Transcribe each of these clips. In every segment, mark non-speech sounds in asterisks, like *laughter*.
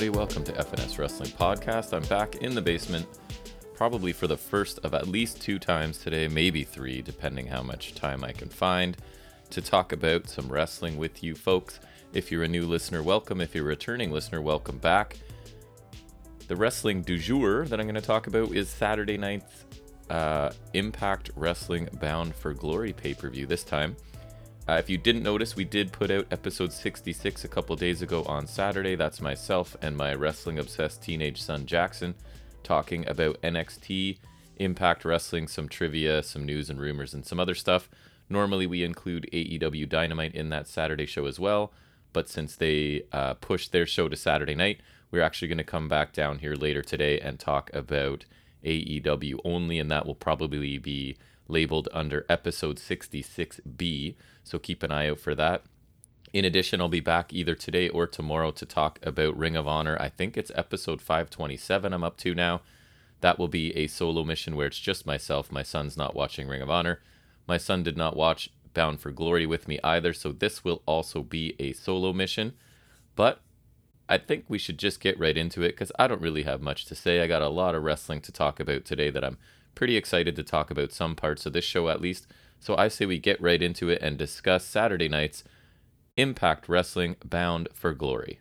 everybody. Welcome to FNS Wrestling Podcast. I'm back in the basement, probably for the first of at least two times today, maybe three, depending how much time I can find, to talk about some wrestling with you folks. If you're a new listener, welcome. If you're a returning listener, welcome back. The wrestling du jour that I'm going to talk about is Saturday night's uh, Impact Wrestling Bound for Glory pay per view this time. Uh, if you didn't notice, we did put out episode 66 a couple days ago on Saturday. That's myself and my wrestling obsessed teenage son Jackson talking about NXT, Impact Wrestling, some trivia, some news and rumors, and some other stuff. Normally, we include AEW Dynamite in that Saturday show as well, but since they uh, pushed their show to Saturday night, we're actually going to come back down here later today and talk about AEW only, and that will probably be labeled under episode 66B. So keep an eye out for that. In addition, I'll be back either today or tomorrow to talk about Ring of Honor. I think it's episode 527 I'm up to now. That will be a solo mission where it's just myself. My son's not watching Ring of Honor. My son did not watch Bound for Glory with me either, so this will also be a solo mission. But I think we should just get right into it because I don't really have much to say. I got a lot of wrestling to talk about today that I'm pretty excited to talk about some parts of this show at least. So I say we get right into it and discuss Saturday night's Impact Wrestling Bound for Glory.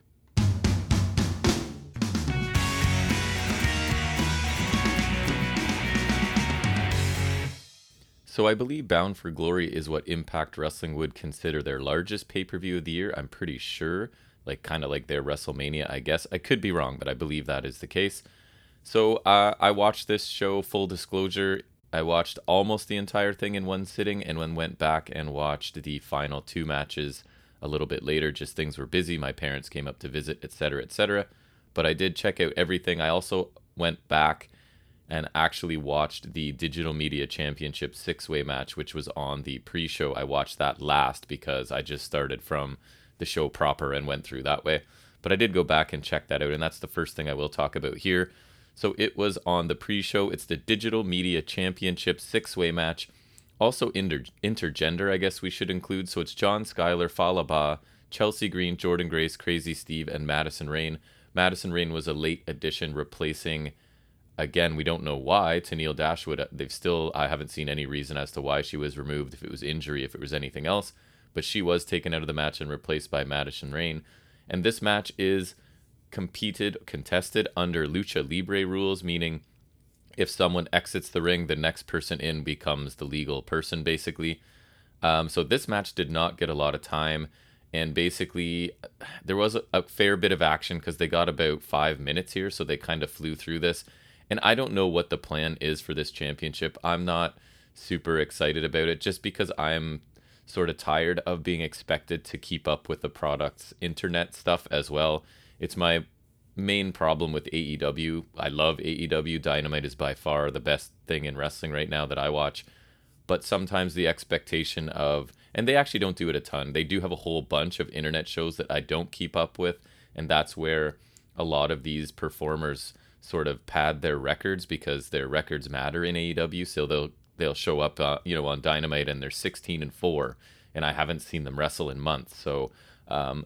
So I believe Bound for Glory is what Impact Wrestling would consider their largest pay-per-view of the year. I'm pretty sure like kind of like their WrestleMania, I guess. I could be wrong, but I believe that is the case. So uh, I watched this show. Full disclosure, I watched almost the entire thing in one sitting, and then went back and watched the final two matches a little bit later. Just things were busy. My parents came up to visit, etc., etc. But I did check out everything. I also went back and actually watched the Digital Media Championship six way match, which was on the pre show. I watched that last because I just started from the show proper and went through that way. But I did go back and check that out, and that's the first thing I will talk about here. So it was on the pre show. It's the Digital Media Championship six way match. Also inter- intergender, I guess we should include. So it's John Skyler, Fallah Bahh, Chelsea Green, Jordynne Grace, Crazy Steve, and Madison Rayne. Madison Rayne was a late addition replacing, again, we don't know why, Tennille Dashwood. They've still, I haven't seen any reason as to why she was removed, if it was injury, if it was anything else but she was taken out of the match and replaced by Madison Rayne. And this match is competed, contested under lucha libre rules, meaning if someone exits the ring, the next person in becomes the legal person, basically. Um, so this match did not get a lot of time. And basically, there was a, a fair bit of action because they got about five minutes here. So they kind of flew through this. And I don't know what the plan is for this championship. I'm not super excited about it just because I'm sort of tired of being expected to keep up with the product's internet stuff as well. It's my main problem with AEW. I love AEW. Dynamite is by far the best thing in wrestling right now that I watch. But sometimes the expectation of, and they actually don't do it a ton, they do have a whole bunch of internet shows that I don't keep up with. And that's where a lot of these performers sort of pad their records because their records matter in AEW. So they'll they'll show up, uh, you know, on Dynamite and they're 16 and four, and I haven't seen them wrestle in months. So um,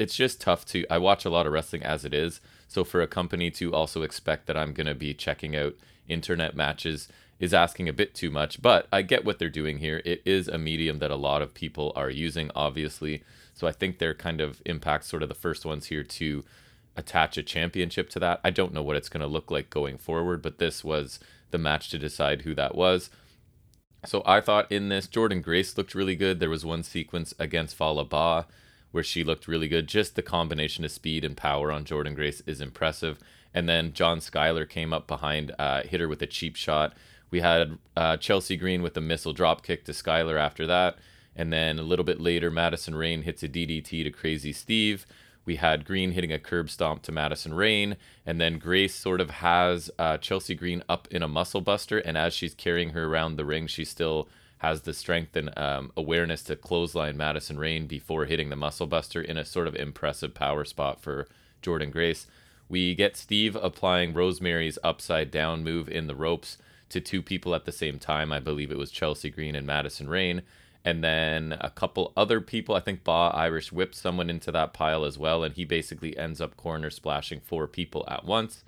it's just tough to. I watch a lot of wrestling as it is, so for a company to also expect that I'm going to be checking out internet matches is asking a bit too much. But I get what they're doing here. It is a medium that a lot of people are using, obviously. So I think they're kind of impact sort of the first ones here to attach a championship to that. I don't know what it's going to look like going forward, but this was the match to decide who that was. So I thought in this, Jordynne Grace looked really good. There was one sequence against Fallah Bahh where she looked really good. Just the combination of speed and power on Jordynne Grace is impressive. And then John Skyler came up behind, uh, hit her with a cheap shot. We had uh, Chelsea Green with a missile drop kick to Skyler after that. And then a little bit later, Madison Rayne hits a DDT to Crazy Steve we had Green hitting a curb stomp to Madison Rayne. and then Grace sort of has uh, Chelsea Green up in a muscle buster, and as she's carrying her around the ring, she still has the strength and um, awareness to clothesline Madison Rayne before hitting the muscle buster in a sort of impressive power spot for Jordynne Grace. We get Steve applying Rosemary's upside down move in the ropes to two people at the same time. I believe it was Chelsea Green and Madison Rayne. And then a couple other people, I think Bahh Irish whipped someone into that pile as well, and he basically ends up corner splashing four people at once.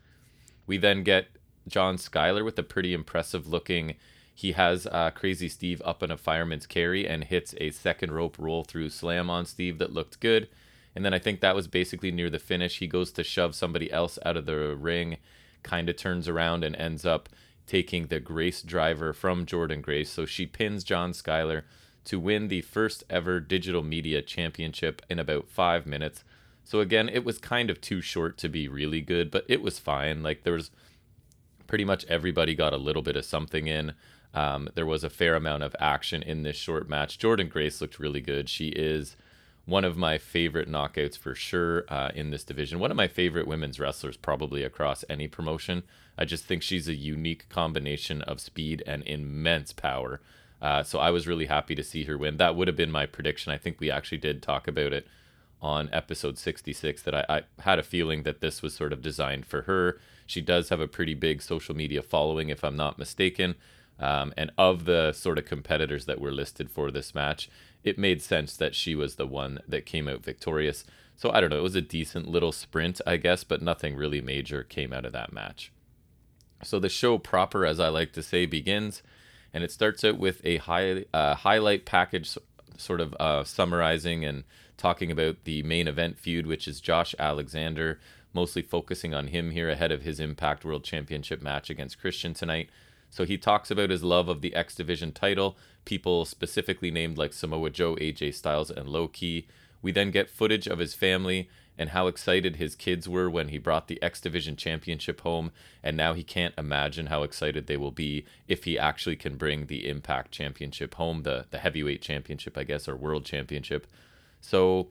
We then get John Skyler with a pretty impressive looking. He has uh, Crazy Steve up in a fireman's carry and hits a second rope roll through slam on Steve that looked good. And then I think that was basically near the finish. He goes to shove somebody else out of the ring, kind of turns around and ends up taking the Grace driver from Jordynne Grace. So she pins John Skyler to win the first ever digital media championship in about five minutes. So again, it was kind of too short to be really good, but it was fine. Like there was pretty much everybody got a little bit of something in. Um, there was a fair amount of action in this short match. Jordynne Grace looked really good. She is one of my favorite knockouts for sure uh, in this division. One of my favorite women's wrestlers, probably across any promotion. I just think she's a unique combination of speed and immense power. Uh, so I was really happy to see her win. That would have been my prediction. I think we actually did talk about it on episode 66 that I, I had a feeling that this was sort of designed for her. She does have a pretty big social media following, if I'm not mistaken. Um, and of the sort of competitors that were listed for this match, it made sense that she was the one that came out victorious. So I don't know, it was a decent little sprint, I guess, but nothing really major came out of that match. So the show proper, as I like to say, begins, and it starts out with a high, uh, highlight package, sort of uh, summarizing and talking about the main event feud, which is Josh Alexander, mostly focusing on him here ahead of his Impact World Championship match against Christian tonight. So he talks about his love of the X Division title, people specifically named like Samoa Joe, AJ Styles, and Low Ki. We then get footage of his family and how excited his kids were when he brought the X Division Championship home, and now he can't imagine how excited they will be if he actually can bring the Impact Championship home, the the heavyweight championship, I guess, or world championship. So,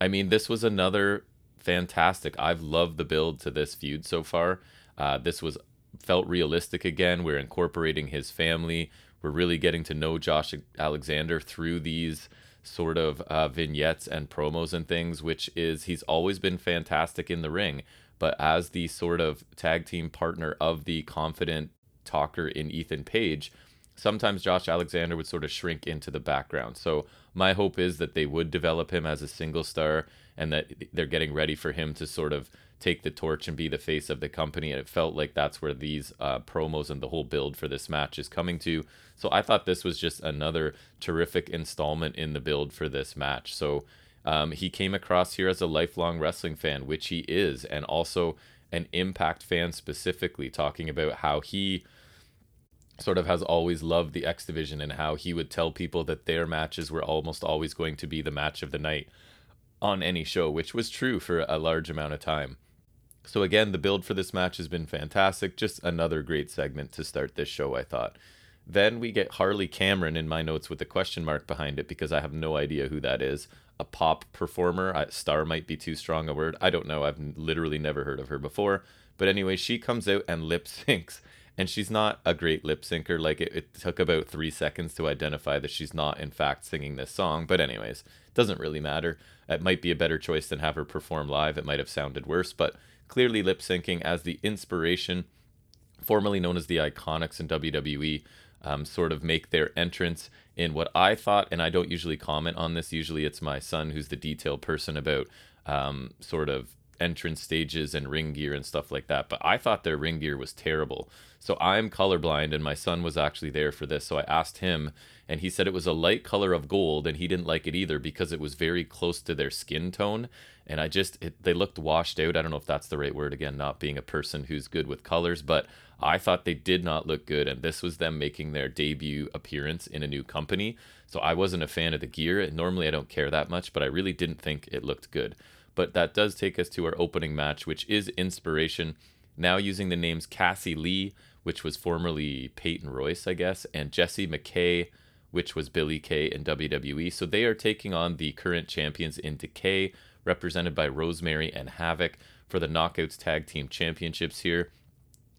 I mean, this was another fantastic. I've loved the build to this feud so far. Uh, this was felt realistic again. We're incorporating his family. We're really getting to know Josh Alexander through these sort of uh, vignettes and promos and things, which is he's always been fantastic in the ring. But as the sort of tag team partner of the confident talker in Ethan Page, sometimes Josh Alexander would sort of shrink into the background. So my hope is that they would develop him as a single star and that they're getting ready for him to sort of take the torch and be the face of the company. And it felt like that's where these uh, promos and the whole build for this match is coming to. So I thought this was just another terrific installment in the build for this match. So um, he came across here as a lifelong wrestling fan, which he is, and also an Impact fan specifically, talking about how he sort of has always loved the X Division and how he would tell people that their matches were almost always going to be the match of the night on any show, which was true for a large amount of time. So again, the build for this match has been fantastic. Just another great segment to start this show, I thought. Then we get Harley Cameron in my notes with a question mark behind it because I have no idea who that is. A pop performer. Star might be too strong a word. I don't know. I've literally never heard of her before. But anyway, she comes out and lip *laughs* syncs. And she's not a great lip syncer. Like, it, it took about three seconds to identify that she's not, in fact, singing this song. But, anyways, doesn't really matter. It might be a better choice than have her perform live. It might have sounded worse. But clearly lip syncing as the inspiration, formerly known as the Iconics in WWE, um, sort of make their entrance in what I thought, and I don't usually comment on this. Usually it's my son who's the detail person about um, sort of entrance stages and ring gear and stuff like that. But I thought their ring gear was terrible. So I'm colorblind, and my son was actually there for this. So I asked him, and he said it was a light color of gold, and he didn't like it either because it was very close to their skin tone. And I just, it, they looked washed out. I don't know if that's the right word again, not being a person who's good with colors, but I thought they did not look good. And this was them making their debut appearance in a new company. So I wasn't a fan of the gear. Normally I don't care that much, but I really didn't think it looked good. But that does take us to our opening match, which is Inspiration. Now using the names Cassie Lee, which was formerly Peyton Royce, I guess, and Jessie McKay, which was Billie Kay in WWE. So they are taking on the current champions in Decay, represented by Rosemary and Havoc for the Knockouts Tag Team Championships here.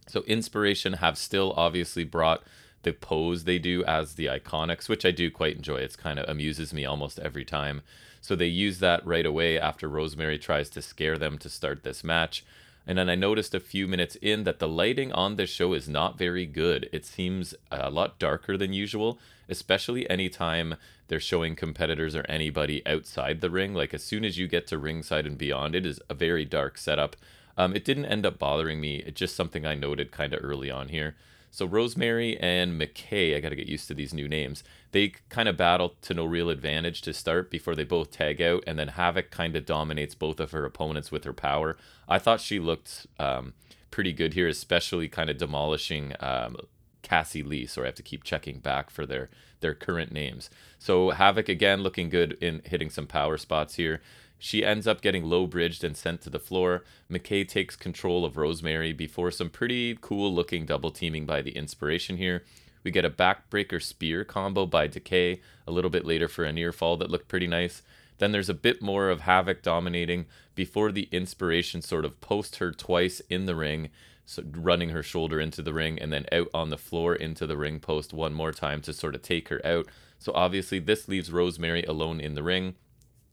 So Inspiration have still obviously brought the pose they do as the Iconics, which I do quite enjoy. It's kind of amuses me almost every time. So they use that right away after Rosemary tries to scare them to start this match. And then I noticed a few minutes in that the lighting on this show is not very good. It seems a lot darker than usual, especially anytime they're showing competitors or anybody outside the ring. Like as soon as you get to ringside and beyond, it is a very dark setup. Um, it didn't end up bothering me. It's just something I noted kind of early on here. So Rosemary and McKay, I got to get used to these new names. They kind of battle to no real advantage to start before they both tag out, and then Havoc kind of dominates both of her opponents with her power. I thought she looked um, pretty good here, especially kind of demolishing um, Cassie Lee. So I have to keep checking back for their their current names. So Havoc again looking good in hitting some power spots here. She ends up getting low bridged and sent to the floor. McKay takes control of Rosemary before some pretty cool looking double teaming by the inspiration here. We get a backbreaker spear combo by Decay a little bit later for a near fall that looked pretty nice. Then there's a bit more of Havoc dominating before the inspiration sort of post her twice in the ring, so running her shoulder into the ring and then out on the floor into the ring post one more time to sort of take her out. So obviously this leaves Rosemary alone in the ring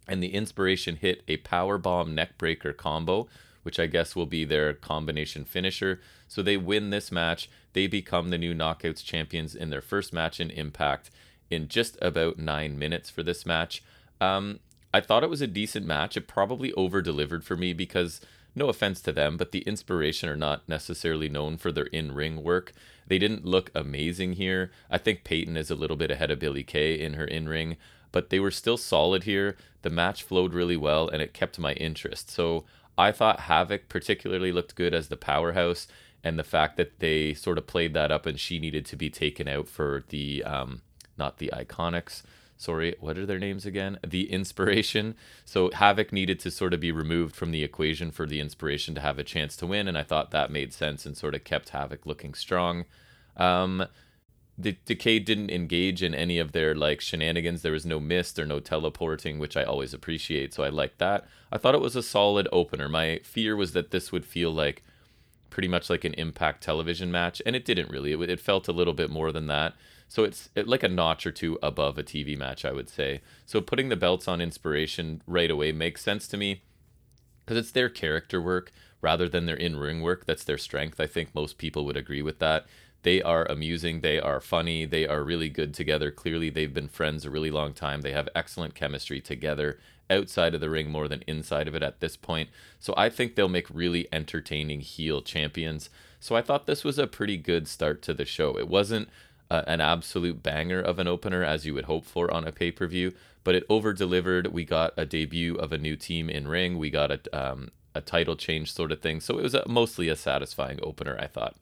and the inspiration hit a power bomb neckbreaker combo which i guess will be their combination finisher. So they win this match. They become the new knockouts champions in their first match in impact in just about nine minutes for this match. Um, i thought it was a decent match. It probably over delivered for me because no offense to them but the inspiration are not necessarily known for their in-ring work. They didn't look amazing here. I think peyton is a little bit ahead of Billie kay in her in-ring but they were still solid here. The match flowed really well and it kept my interest. So I thought Havoc particularly looked good as the powerhouse, and the fact that they sort of played that up and she needed to be taken out for the um, not the Iconics. Sorry, what are their names again? The Inspiration. So Havoc needed to sort of be removed from the equation for the Inspiration to have a chance to win, and I thought that made sense and sort of kept Havoc looking strong. Um, the Decay didn't engage in any of their like shenanigans. There was no mist or no teleporting, which I always appreciate. So I like that. I thought it was a solid opener. My fear was that this would feel like pretty much like an Impact television match, and it didn't really. It, it felt a little bit more than that. So it's it, like a notch or two above a TV match, I would say. So putting the belts on Inspiration right away makes sense to me because it's their character work rather than their in ring work. That's their strength. I think most people would agree with that. They are amusing. They are funny. They are really good together. Clearly, they've been friends a really long time. They have excellent chemistry together outside of the ring more than inside of it at this point. So I think they'll make really entertaining heel champions. So I thought this was a pretty good start to the show. It wasn't uh, an absolute banger of an opener as you would hope for on a pay per view, but it over delivered. We got a debut of a new team in ring. We got a um, a title change sort of thing. So it was a, mostly a satisfying opener, I thought.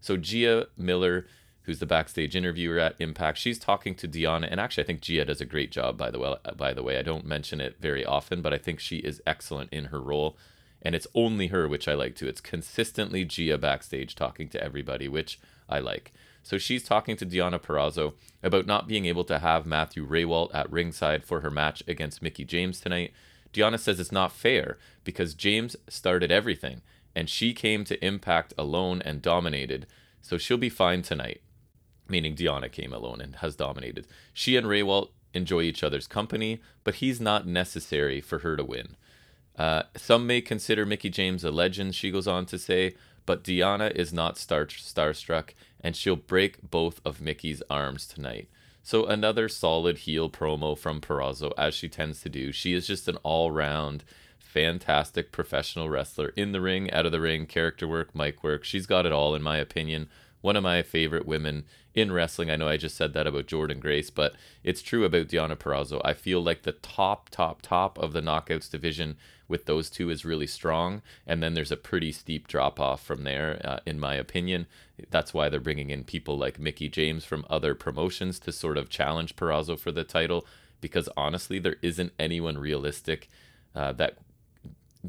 So Gia Miller, who's the backstage interviewer at Impact, she's talking to Deonna, and actually I think Gia does a great job. By the way, by the way, I don't mention it very often, but I think she is excellent in her role, and it's only her which I like too. It's consistently Gia backstage talking to everybody, which I like. So she's talking to Deonna Purrazzo about not being able to have Matthew Rehwoldt at ringside for her match against Mickie James tonight. Deonna says it's not fair because James started everything and she came to Impact alone and dominated, so she'll be fine tonight. Meaning Deonna came alone and has dominated. She and Rehwoldt enjoy each other's company, but he's not necessary for her to win. Uh, some may consider Mickie James a legend, she goes on to say, but Deonna is not star- starstruck, and she'll break both of Mickie's arms tonight. So another solid heel promo from Purrazzo, as she tends to do. She is just an all-round fantastic professional wrestler in the ring, out of the ring, character work, mic work. She's got it all, in my opinion. One of my favorite women in wrestling. I know I just said that about Jordynne Grace, but it's true about Diana Purrazzo. I feel like the top, top, top of the knockouts division with those two is really strong, and then there's a pretty steep drop off from there, uh, in my opinion. That's why they're bringing in people like Mickie James from other promotions to sort of challenge Purrazzo for the title, because honestly, there isn't anyone realistic uh, that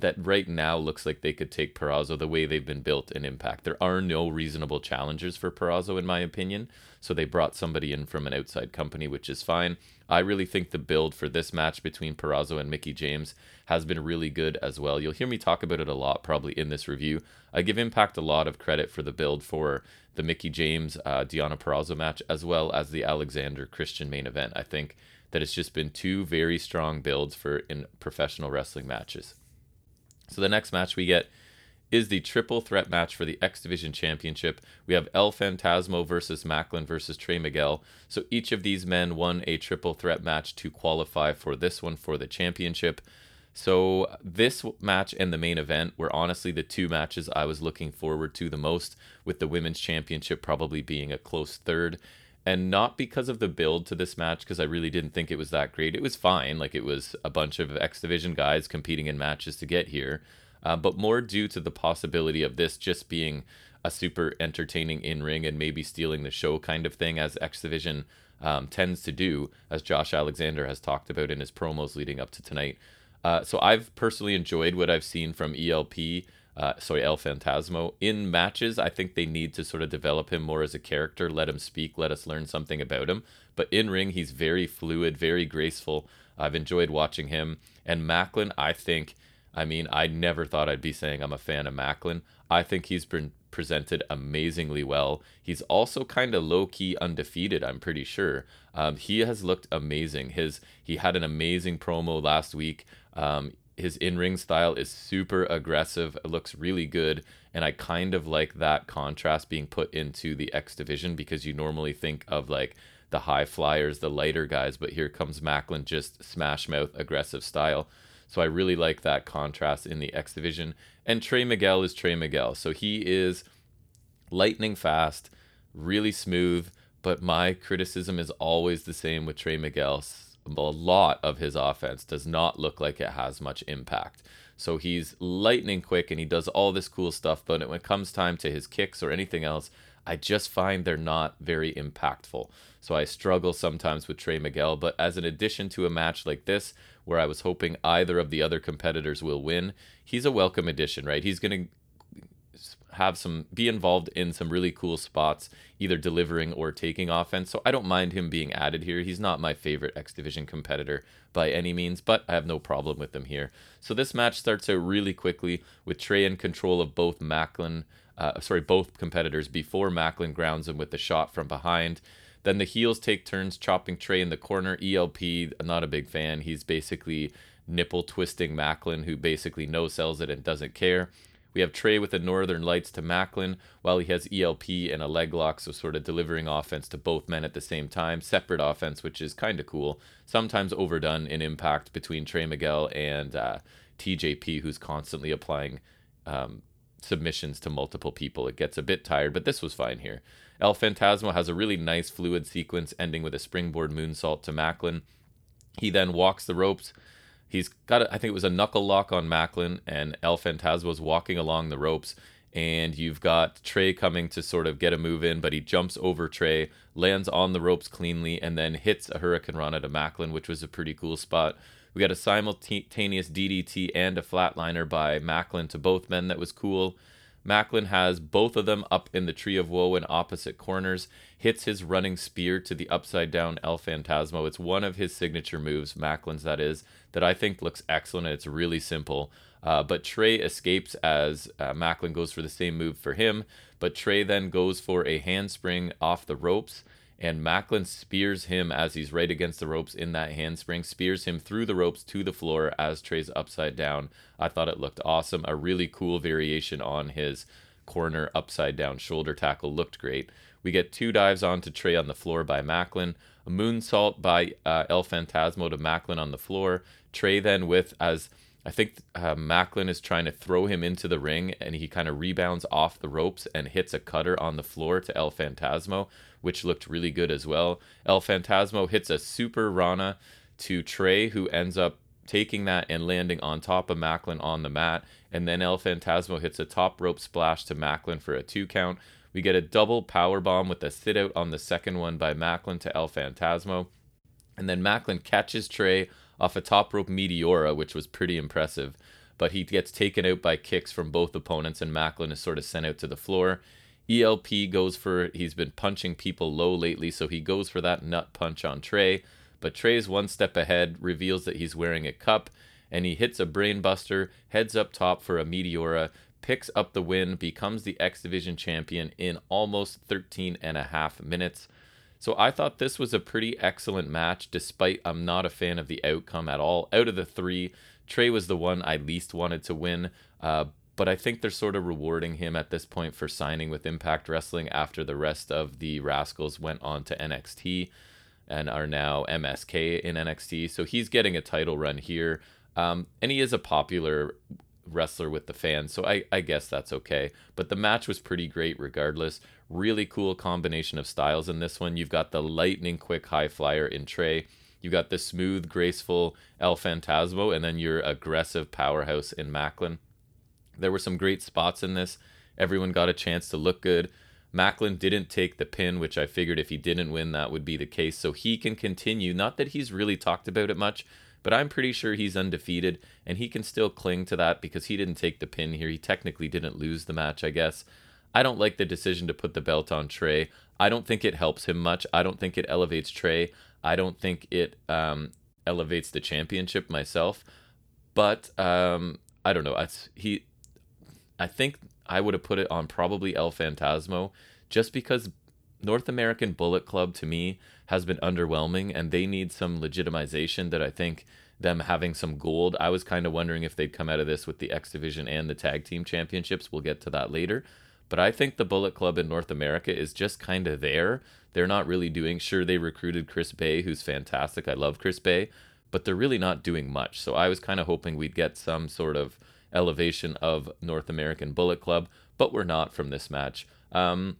that right now looks like they could take Purrazzo the way they've been built in Impact. There are no reasonable challengers for Purrazzo, in my opinion. So they brought somebody in from an outside company, which is fine. I really think the build for this match between Purrazzo and Mickie James has been really good as well. You'll hear me talk about it a lot probably in this review. I give Impact a lot of credit for the build for the Mickie James uh, Deonna Purrazzo match as well as the Alexander Christian main event. I think that it's just been two very strong builds for in professional wrestling matches. So the next match we get is the triple threat match for the X Division Championship. We have El Phantasmo versus Maclin versus Trey Miguel. So each of these men won a triple threat match to qualify for this one for the championship. So this match and the main event were honestly the two matches I was looking forward to the most, with the women's championship probably being a close third. And not because of the build to this match, because I really didn't think it was that great. It was fine, like it was a bunch of X Division guys competing in matches to get here uh, but more due to the possibility of this just being a super entertaining in ring and maybe stealing the show kind of thing, as X Division um, tends to do, as Josh Alexander has talked about in his promos leading up to tonight. Uh, so I've personally enjoyed what I've seen from ELP, uh, sorry, El Phantasmo. In matches, I think they need to sort of develop him more as a character, let him speak, let us learn something about him. But in ring, he's very fluid, very graceful. I've enjoyed watching him. And Maclin, I think, I mean, I never thought I'd be saying I'm a fan of Maclin. I think he's been presented amazingly well. He's also kind of low key undefeated. I'm pretty sure. Um, he has looked amazing. His he had an amazing promo last week. Um, his in ring style is super aggressive. It looks really good, and I kind of like that contrast being put into the X division because you normally think of like the high flyers, the lighter guys, but here comes Maclin, just smash mouth aggressive style. So I really like that contrast in the X division. And Trey Miguel is Trey Miguel. So he is lightning fast, really smooth. But my criticism is always the same with Trey Miguel. A lot of his offense does not look like it has much impact. So he's lightning quick and he does all this cool stuff. But when it comes time to his kicks or anything else, I just find they're not very impactful. So I struggle sometimes with Trey Miguel. But as an addition to a match like this, where I was hoping either of the other competitors will win, he's a welcome addition, right? He's going to have some be involved in some really cool spots either delivering or taking offense so i don't mind him being added here he's not my favorite x division competitor by any means but i have no problem with him here so this match starts out really quickly with trey in control of both maclin uh, sorry, both competitors before Maclin grounds him with the shot from behind. Then the heels take turns chopping Trey in the corner. ELP, not a big fan. He's basically nipple twisting Maclin, who basically no sells it and doesn't care. We have Trey with the Northern Lights to Maclin, while he has ELP and a leg lock, so sort of delivering offense to both men at the same time. Separate offense, which is kind of cool. Sometimes overdone in impact between Trey Miguel and uh, TJP, who's constantly applying um, submissions to multiple people. It gets a bit tired, but this was fine here. El Phantasmo has a really nice fluid sequence ending with a springboard moonsault to Maclin. He then walks the ropes. He's got, a, I think it was a knuckle lock on Maclin, and El Phantasmo is walking along the ropes. And you've got Trey coming to sort of get a move in, but he jumps over Trey, lands on the ropes cleanly, and then hits a Hurricanrana to Maclin, which was a pretty cool spot. We got a simultaneous DDT and a flatliner by Maclin to both men that was cool. Maclin has both of them up in the Tree of Woe in opposite corners, hits his running spear to the upside down El Phantasmo. It's one of his signature moves, Maclin's that is, that I think looks excellent. It's really simple. Uh, but Trey escapes as uh, Maclin goes for the same move for him. But Trey then goes for a handspring off the ropes and Maclin spears him as he's right against the ropes in that handspring, spears him through the ropes to the floor as Trey's upside down. I thought it looked awesome. A really cool variation on his corner upside down shoulder tackle looked great. We get two dives onto Trey on the floor by Maclin, a moonsault by uh, El Phantasmo to Maclin on the floor. Trey then with as I think uh, Maclin is trying to throw him into the ring, and he kind of rebounds off the ropes and hits a cutter on the floor to El Phantasmo, which looked really good as well. El Phantasmo hits a super Rana to Trey, who ends up taking that and landing on top of Maclin on the mat. And then El Phantasmo hits a top rope splash to Maclin for a two count. We get a double power bomb with a sit out on the second one by Maclin to El Phantasmo. And then Maclin catches Trey off a top rope Meteora, which was pretty impressive. But he gets taken out by kicks from both opponents, and Maclin is sort of sent out to the floor. ELP goes for he's been punching people low lately, so he goes for that nut punch on Trey. But Trey's one step ahead, reveals that he's wearing a cup, and he hits a brainbuster, heads up top for a Meteora, picks up the win, becomes the X Division champion in almost 13 and a half minutes. So I thought this was a pretty excellent match, despite I'm not a fan of the outcome at all. Out of the three, Trey was the one I least wanted to win. Uh, but I think they're sort of rewarding him at this point for signing with Impact Wrestling after the rest of the Rascals went on to NXT and are now MSK in NXT. So he's getting a title run here. Um, and he is a popular wrestler with the fans, so I, I guess that's okay. But the match was pretty great regardless. Really cool combination of styles in this one. You've got the lightning quick high flyer in Trey. You got the smooth, graceful El Phantasmo, and then your aggressive powerhouse in Maclin. There were some great spots in this. Everyone got a chance to look good. Maclin didn't take the pin, which I figured if he didn't win, that would be the case. So he can continue. Not that he's really talked about it much, but I'm pretty sure he's undefeated and he can still cling to that because he didn't take the pin here. He technically didn't lose the match, I guess. I don't like the decision to put the belt on Trey. I don't think it helps him much. I don't think it elevates Trey. I don't think it um, elevates the championship myself. But um, I don't know. It's, he I think I would have put it on probably El Phantasmo just because North American Bullet Club to me has been underwhelming and they need some legitimization that I think them having some gold. I was kind of wondering if they'd come out of this with the X Division and the Tag Team Championships. We'll get to that later. But I think the Bullet Club in North America is just kind of there. They're not really doing, sure, they recruited Chris Bey, who's fantastic. I love Chris Bey, but they're really not doing much. So I was kind of hoping we'd get some sort of elevation of North American Bullet Club, but we're not from this match. Um,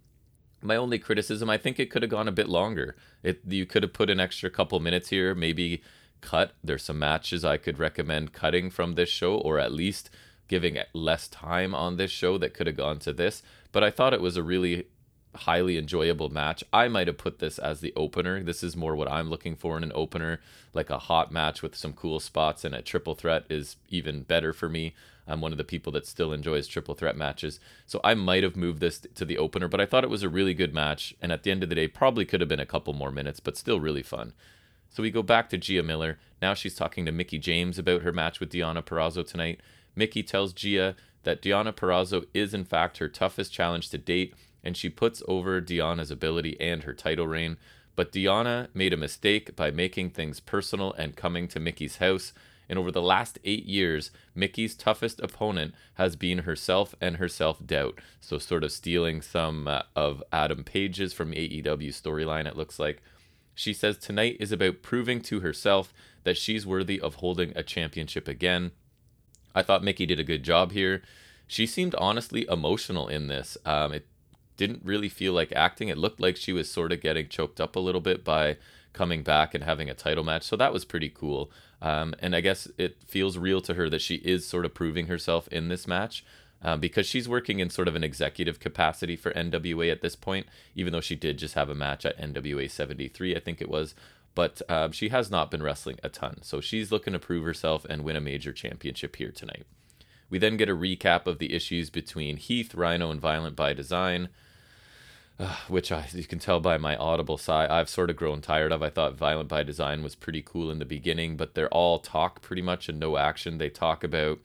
my only criticism, I think it could have gone a bit longer. It you could have put an extra couple minutes here, maybe cut. There's some matches I could recommend cutting from this show, or at least giving less time on this show that could have gone to this. But I thought it was a really highly enjoyable match. I might have put this as the opener. This is more what I'm looking for in an opener, like a hot match with some cool spots, and a triple threat is even better for me. I'm one of the people that still enjoys triple threat matches. So I might have moved this to the opener, but I thought it was a really good match. And at the end of the day, probably could have been a couple more minutes, but still really fun. So we go back to Gia Miller. Now she's talking to Mickie James about her match with Diana Purrazzo tonight. Mickie tells Gia that Diana Purrazzo is, in fact, her toughest challenge to date, and she puts over Diana's ability and her title reign. But Diana made a mistake by making things personal and coming to Mickie's house and over the last eight years, Mickie's toughest opponent has been herself and her self doubt. So, sort of stealing some uh, of Adam Page's from AEW storyline, it looks like. She says tonight is about proving to herself that she's worthy of holding a championship again. I thought Mickie did a good job here. She seemed honestly emotional in this. Um, it didn't really feel like acting. It looked like she was sort of getting choked up a little bit by coming back and having a title match. So that was pretty cool. Um, and I guess it feels real to her that she is sort of proving herself in this match. Um, because she's working in sort of an executive capacity for NWA at this point, even though she did just have a match at NWA 73, I think it was. But um, she has not been wrestling a ton. So she's looking to prove herself and win a major championship here tonight. We then get a recap of the issues between Heath, Rhino, and Violent by Design uh, which I, you can tell by my audible sigh, I've sort of grown tired of. I thought Violent by Design was pretty cool in the beginning, but they're all talk pretty much and no action. They talk about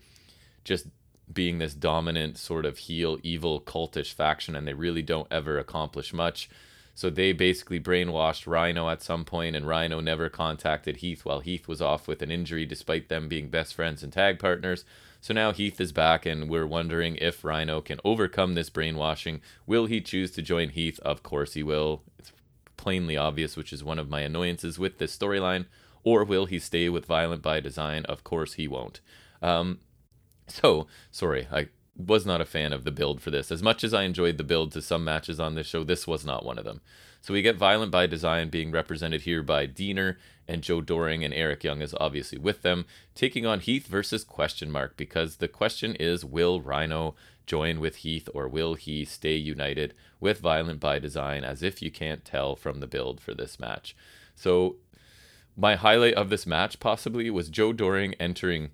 just being this dominant sort of heel, evil, cultish faction, and they really don't ever accomplish much. So they basically brainwashed Rhino at some point, and Rhino never contacted Heath while Heath was off with an injury, despite them being best friends and tag partners. So now Heath is back, and we're wondering if Rhino can overcome this brainwashing. Will he choose to join Heath? Of course he will. It's plainly obvious, which is one of my annoyances with this storyline. Or will he stay with Violent by Design? Of course he won't. Um, so, sorry, I was not a fan of the build for this. As much as I enjoyed the build to some matches on this show, this was not one of them. So we get Violent by Design being represented here by Deaner, and Joe Doering and Eric Young is obviously with them, taking on Heath versus question mark because the question is will Rhino join with Heath or will he stay united with Violent by Design as if you can't tell from the build for this match. So my highlight of this match possibly was Joe Doering entering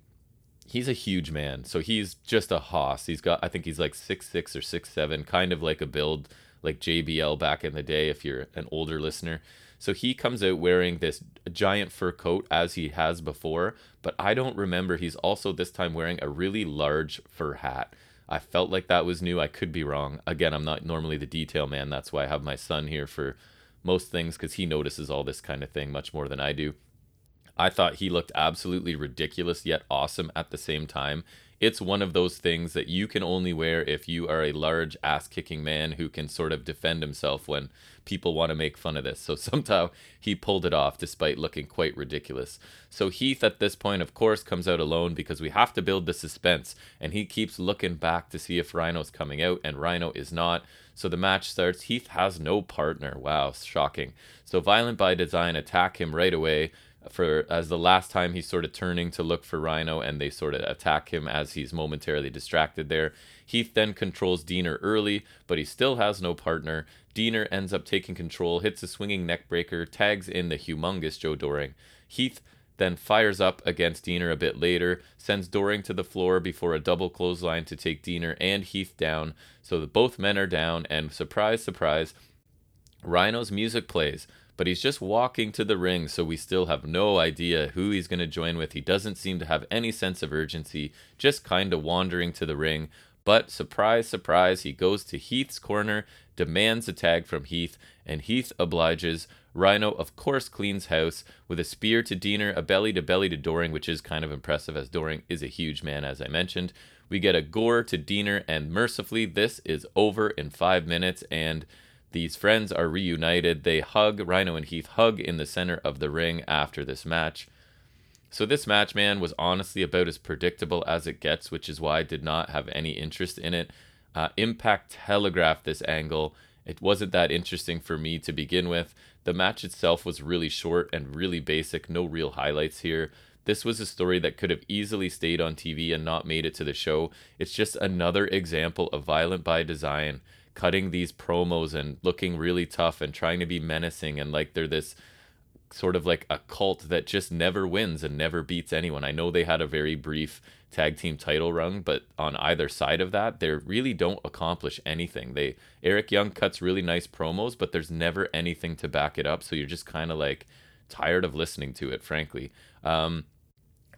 he's a huge man. So he's just a hoss. He's got I think he's like six six or six seven, kind of like a build like JBL back in the day if you're an older listener. So he comes out wearing this giant fur coat as he has before, but I don't remember he's also this time wearing a really large fur hat. I felt like that was new. I could be wrong. Again, I'm not normally the detail man. That's why I have my son here for most things because he notices all this kind of thing much more than I do. I thought he looked absolutely ridiculous yet awesome at the same time it's one of those things that you can only wear if you are a large ass kicking man who can sort of defend himself when people want to make fun of this. So *laughs* somehow he pulled it off despite looking quite ridiculous. So Heath at this point, of course, comes out alone because we have to build the suspense. And he keeps looking back to see if Rhino's coming out, and Rhino is not. So the match starts. Heath has no partner. Wow, shocking. So Violent by Design attack him right away for as the last time he's sort of turning to look for Rhino and they sort of attack him as he's momentarily distracted there. Heath then controls Deaner early, but he still has no partner. Deaner ends up taking control, hits a swinging neckbreaker, tags in the humongous Joe Doering. Heath then fires up against Deaner a bit later, sends Doering to the floor before a double clothesline to take Deaner and Heath down. So that both men are down, and surprise, surprise, Rhino's music plays but he's just walking to the ring, so we still have no idea who he's going to join with. He doesn't seem to have any sense of urgency, just kind of wandering to the ring. But surprise, surprise, he goes to Heath's corner, demands a tag from Heath, and Heath obliges. Rhino, of course, cleans house with a spear to Deaner, a belly to belly to Doering, which is kind of impressive as Doering is a huge man, as I mentioned. We get a gore to Deaner, and mercifully, this is over in five minutes. And these friends are reunited. They hug, Rhino and Heath hug in the center of the ring after this match. So, this match, man, was honestly about as predictable as it gets, which is why I did not have any interest in it. Uh, Impact telegraphed this angle. It wasn't that interesting for me to begin with. The match itself was really short and really basic, no real highlights here. This was a story that could have easily stayed on TV and not made it to the show. It's just another example of violent by design cutting these promos and looking really tough and trying to be menacing and like they're this sort of like a cult that just never wins and never beats anyone. I know they had a very brief tag team title run, but on either side of that, they really don't accomplish anything. They Eric Young cuts really nice promos, but there's never anything to back it up, so you're just kind of like tired of listening to it, frankly. Um,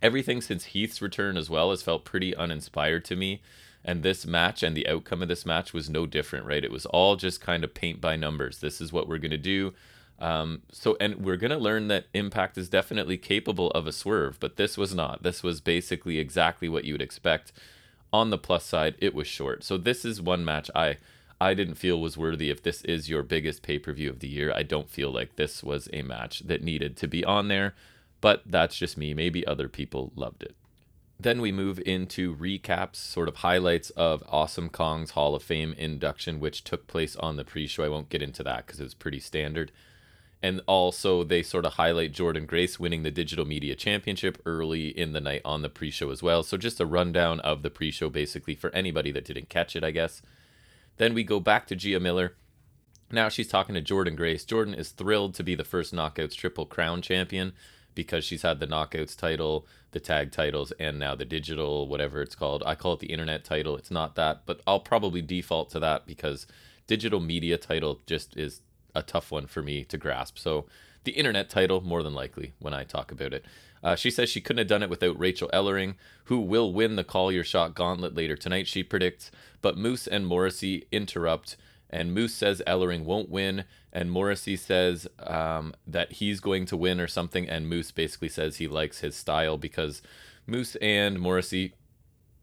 everything since Heath's return as well has felt pretty uninspired to me. And this match and the outcome of this match was no different, right? It was all just kind of paint by numbers. This is what we're going to do. Um, so, and we're going to learn that Impact is definitely capable of a swerve, but this was not. This was basically exactly what you would expect. On the plus side, it was short. So, this is one match I. I didn't feel was worthy. If this is your biggest pay per view of the year, I don't feel like this was a match that needed to be on there. But that's just me. Maybe other people loved it. Then we move into recaps, sort of highlights of Awesome Kong's Hall of Fame induction, which took place on the pre show. I won't get into that because it was pretty standard. And also, they sort of highlight Jordynne Grace winning the Digital Media Championship early in the night on the pre show as well. So, just a rundown of the pre show basically for anybody that didn't catch it, I guess. Then we go back to Gia Miller. Now she's talking to Jordynne Grace. Jordynne is thrilled to be the first Knockouts Triple Crown champion because she's had the knockouts title, the tag titles, and now the digital, whatever it's called. I call it the internet title. It's not that, but I'll probably default to that because digital media title just is a tough one for me to grasp. So the internet title, more than likely, when I talk about it. Uh, she says she couldn't have done it without Rachel Ellering, who will win the Call Your Shot gauntlet later tonight, she predicts. But Moose and Morrissey interrupt and Moose says Ellering won't win, and Morrissey says um, that he's going to win or something, and Moose basically says he likes his style because Moose and Morrissey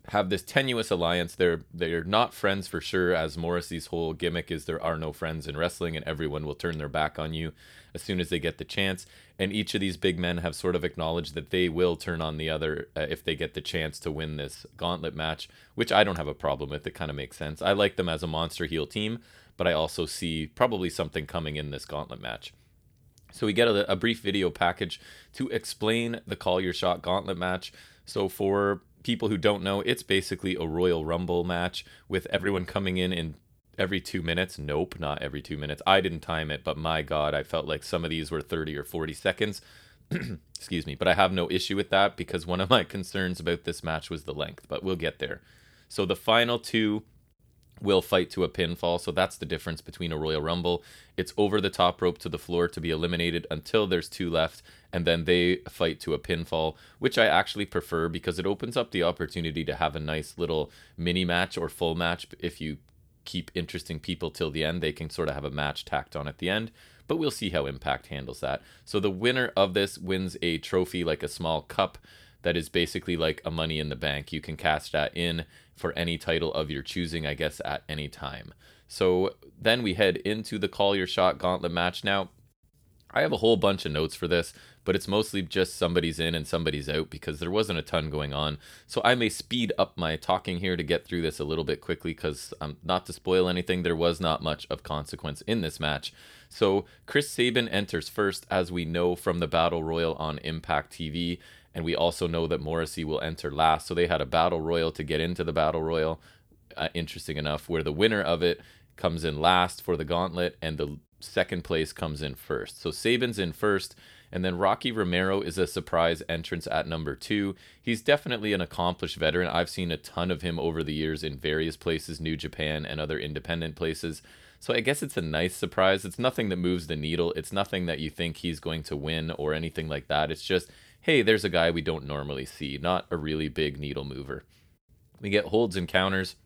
have this tenuous alliance. They're they're not friends for sure, as Morrissey's whole gimmick is there are no friends in wrestling, and everyone will turn their back on you as soon as they get the chance. And each of these big men have sort of acknowledged that they will turn on the other uh, if they get the chance to win this gauntlet match, which I don't have a problem with. It kind of makes sense. I like them as a monster heel team, but I also see probably something coming in this gauntlet match. So we get a, a brief video package to explain the Call Your Shot gauntlet match. So for people who don't know, it's basically a Royal Rumble match with everyone coming in in every two minutes. Nope, not every two minutes. I didn't time it, but my God, I felt like some of these were 30 or 40 seconds. *clears throat* Excuse me, but I have no issue with that because one of my *laughs* concerns about this match was the length, but we'll get there. So the final two will fight to a pinfall. So that's the difference between a Royal Rumble. It's over the top rope to the floor to be eliminated until there's two left, and then they fight to a pinfall, which I actually prefer because it opens up the opportunity to have a nice little mini match or full match if you keep interesting people till the end. They can sort of have a match tacked on at the end. but we'll see how Impact handles that. So the winner of this wins a trophy like a small cup that is basically like a money in the bank. You can cash that in for any title of your choosing, I guess, at any time. So then we head into the Call Your Shot Gauntlet match. Now, I have a whole bunch of notes for this, but it's mostly just somebody's in and somebody's out because there wasn't a ton going on. So I may speed up my talking here to get through this a little bit quickly because um, not to spoil anything, there was not much of consequence in this match. So Chris Sabin enters first, as we know from the Battle Royal on Impact TV. And we also know that Morrissey will enter last. So they had a Battle Royal to get into the Battle Royal. Uh, interesting enough, where the winner of it comes in last for the gauntlet and the second place comes in first. So Sabin's in first, and then Rocky Romero is a surprise entrance at number two. He's definitely an accomplished veteran. I've seen a ton of him over the years in various places, New Japan and other independent places. So I guess it's a nice surprise. It's nothing that moves the needle. It's nothing that you think he's going to win or anything like that. It's just, hey, there's a guy we don't normally see, not a really big needle mover. We get holds and counters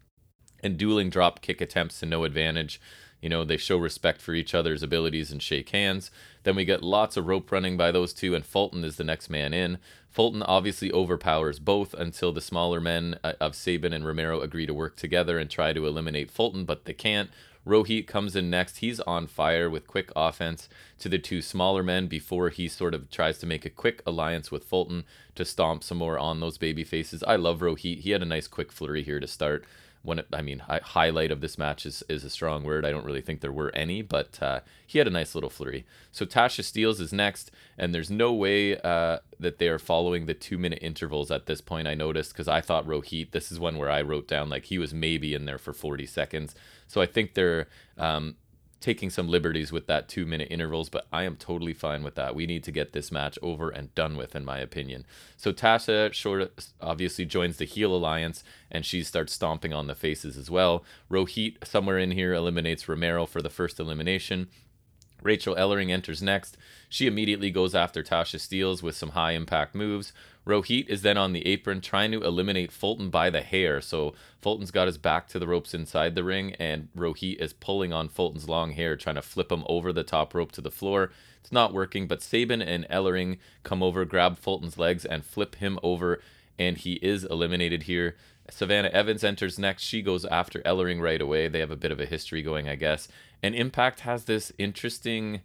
and dueling drop kick attempts to no advantage. You know, they show respect for each other's abilities and shake hands. Then we get lots of rope running by those two, and Fulton is the next man in. Fulton obviously overpowers both until the smaller men uh, of Sabin and Romero agree to work together and try to eliminate Fulton, but they can't. Rohit comes in next. He's on fire with quick offense to the two smaller men before he sort of tries to make a quick alliance with Fulton to stomp some more on those baby faces. I love Rohit. He had a nice quick flurry here to start one I mean hi- highlight of this match is, is a strong word. I don't really think there were any, but uh, he had a nice little flurry. So Tasha Steelz is next, and there's no way uh, that they are following the two minute intervals at this point. I noticed because I thought Rohit. This is one where I wrote down like he was maybe in there for 40 seconds. So I think they're um, taking some liberties with that two minute intervals, but I am totally fine with that. We need to get this match over and done with, in my opinion. So Tasha short obviously joins the heel alliance and she starts stomping on the faces as well. Rohit, somewhere in here, eliminates Romero for the first elimination. Rachel Ellering enters next. She immediately goes after Tasha Steelz with some high impact moves. Rohit is then on the apron trying to eliminate Fulton by the hair. So Fulton's got his back to the ropes inside the ring, and Rohit is pulling on Fulton's long hair, trying to flip him over the top rope to the floor. It's not working, but Sabin and Ellering come over, grab Fulton's legs, and flip him over, and he is eliminated here. Savannah Evans enters next. She goes after Ellering right away. They have a bit of a history going, I guess. And Impact has this interesting